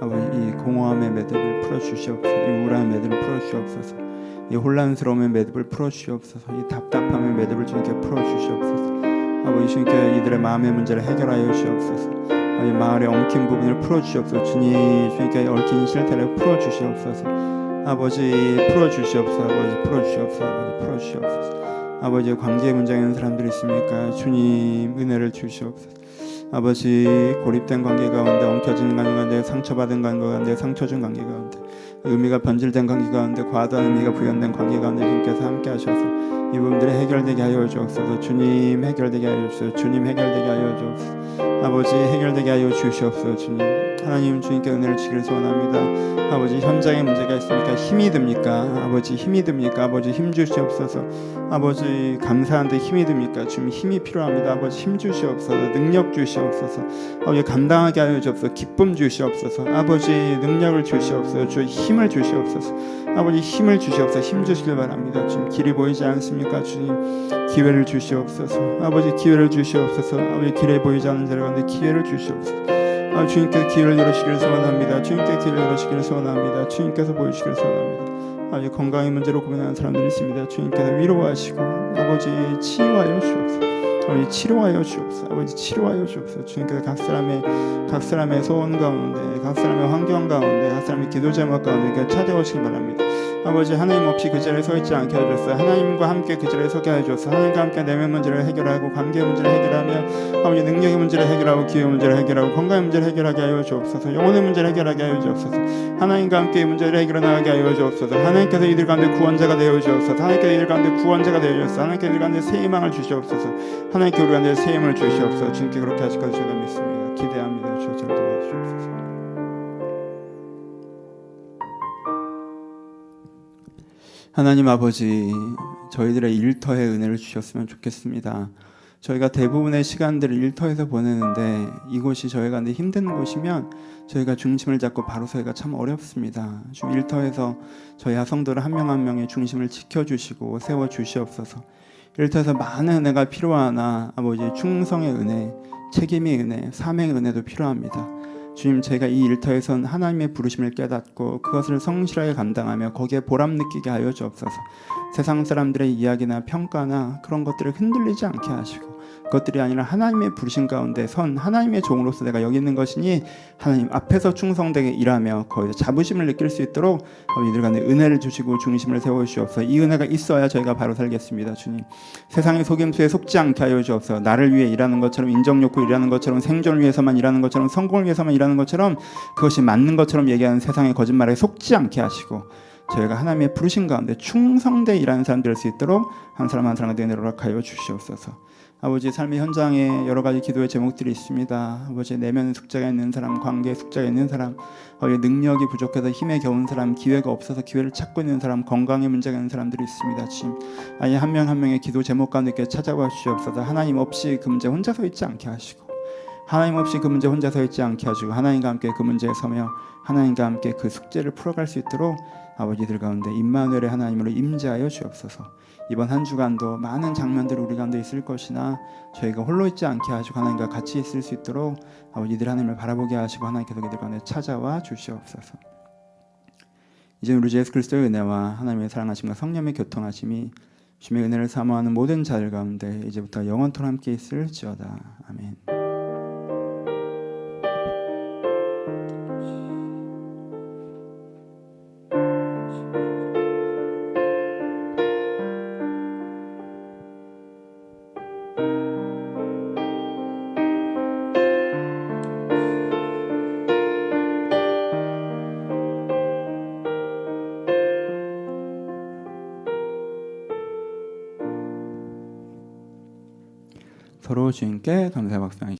아버지 이 공허함의 매듭을 풀어 주시옵소서. 이 우울한 매듭을 풀어 주시옵소서. 이 혼란스러움의 매듭을 풀어 주시옵소서. 이 답답함의 매듭을 주님께 풀어 주시옵소서. 아버지 주님께 이들의 마음의 문제를 해결하여 주시옵소서. 아버지 마을의 엉킨 부분을 풀어 주시옵소서. 주님 주님께 얽힌 실태를 풀어 주시옵소서. 아버지 풀어 주시옵소서. 아버지 풀어 주시옵소서. 아버지 풀어 주시옵소서. 아버지 관계 문제 있는 사람들이 있습니까? 주님 은혜를 주시옵소서. 아버지 고립된 관계 가운데 엉켜진 관계 가운데 상처받은 관계 가운데 상처 준 관계 가운데 의미가 변질된 관계 가운데 과도한 의미가 부연된 관계 가운데 주님께서 함께 하셔서 이 부분들이 해결되게 하여 주옵소서. 주님 해결되게 하여 주옵소서. 주님 해결되게 하여 주옵소서. 아버지 해결되게 하여 주시옵소서. 주님 하나님 주님께 은혜를 주기를 소원합니다. 아버지 현장에 문제가 있습니까? 힘이 듭니까? 아버지 힘이 듭니까? 아버지 힘 주시옵소서. 아버지 감사한데 힘이 듭니까? 주님 힘이 필요합니다. 아버지 힘 주시옵소서. 능력 주시옵소서. 아버지 감당하게 하여 주옵소서. 기쁨 주시옵소서. 아버지 능력을 주시옵소서. 주 힘을 주시옵소서. 아버지 힘을 주시옵소서. 힘 주시길 바랍니다. 주님 길이 보이지 않습니까? 주님 기회를 주시옵소서. 아버지 기회를 주시옵소서. 아버지 길에 보이지 않는 자들 가운데 기회를 주시옵소서 아, 주님께서 기회를 열어주기를 소원합니다. 주님께 기회를 열어주기를 소원합니다. 주님께서 보여주기를 소원합니다. 아버지 건강의 문제로 고민하는 사람들이 있습니다. 주님께서 위로하시고 아버지 치유하여 주옵소서. 아버지 치료하여 주옵소서. 아버지 치료하여 주옵소서. 주님께서 각 사람의 각 사람의 소원 가운데 각 사람의 환경 가운데 각 사람의 기도 제목 가운데 찾아오시기 바랍니다 아버지 하나님 없이 그 자리에 서 있지 않게 해주셨어요 하나님과 함께 그 자리에 서게 해주셨어요 하나님과 함께 내면 문제를 해결하고 관계 문제를 해결하며 아버지 능력의 문제를 해결하고 기회 문제를 해결하고 건강의 문제를 해결하게 하여 주옵소서. 영혼의 문제를 해결하게 하여 주옵소서. 하나님과 함께 이 문제를 해결해 나가게 하여 주옵소서. 하나님께서 이들 가운데 구원자가 되어 주옵소서. 하나님께서 이들 가운데 구원자가 되어 주옵소서. 하나님께서 이들 가운데 새 희망을 주시옵소서. 하나님께 우리 가운데 새 힘을 주시옵소서. 주님께 그렇게 하실 것을 제가 믿습니다. 기대합니다. 주여 잘 하나님 아버지 저희들의 일터에 은혜를 주셨으면 좋겠습니다. 저희가 대부분의 시간들을 일터에서 보내는데 이곳이 저희가 힘든 곳이면 저희가 중심을 잡고 바로 서기가 참 어렵습니다. 좀 일터에서 저희 하성도를 한 명 한 명의 중심을 지켜주시고 세워 주시옵소서. 일터에서 많은 은혜가 필요하나 아버지 충성의 은혜, 책임의 은혜, 사명의 은혜도 필요합니다. 주님 제가 이 일터에선 하나님의 부르심을 깨닫고 그것을 성실하게 감당하며 거기에 보람 느끼게 하여 주옵소서. 세상 사람들의 이야기나 평가나 그런 것들을 흔들리지 않게 하시고 그 것들이 아니라 하나님의 부르심 가운데 선 하나님의 종으로서 내가 여기 있는 것이니 하나님 앞에서 충성되게 일하며 거기서 자부심을 느낄 수 있도록 이들 간에 은혜를 주시고 중심을 세워 주시옵소서. 이 은혜가 있어야 저희가 바로 살겠습니다, 주님. 세상의 속임수에 속지 않게 하여 주옵소서. 나를 위해 일하는 것처럼 인정 욕구 일하는 것처럼 생존을 위해서만 일하는 것처럼 성공을 위해서만 일하는 것처럼 그것이 맞는 것처럼 얘기하는 세상의 거짓말에 속지 않게 하시고 저희가 하나님의 부르신 가운데 충성되 일하는 사람 될 수 있도록 한 사람 한 사람에게 은혜를 하여 주시옵소서. 아버지 삶의 현장에 여러 가지 기도의 제목들이 있습니다. 아버지 내면 숙제가 있는 사람, 관계 숙제가 있는 사람, 아버지 능력이 부족해서 힘에 겨운 사람, 기회가 없어서 기회를 찾고 있는 사람, 건강에 문제가 있는 사람들이 있습니다. 주님, 아니 한 명 한 명의 기도 제목 가운데 찾아와 주시옵소서. 하나님 없이 그 문제 혼자 서 있지 않게 하시고, 하나님 없이 그 문제 혼자 서 있지 않게 하시고, 하나님과 함께 그 문제에 서며 하나님과 함께 그 숙제를 풀어갈 수 있도록 아버지들 가운데 임마누엘의 하나님으로 임재하여 주옵소서. 이번 한 주간도 많은 장면들이 우리 가운데 있을 것이나 저희가 홀로 있지 않게 하시고 하나님과 같이 있을 수 있도록 아버지들 하나님을 바라보게 하시고 하나님께서 그들 가운데 찾아와 주시옵소서. 이제 우리 주 예수 그리스도의 은혜와 하나님의 사랑하심과 성령의 교통하심이 주님의 은혜를 사모하는 모든 자들 가운데 이제부터 영원토록 함께 있을지어다. 아멘. 주님께 감사의 박수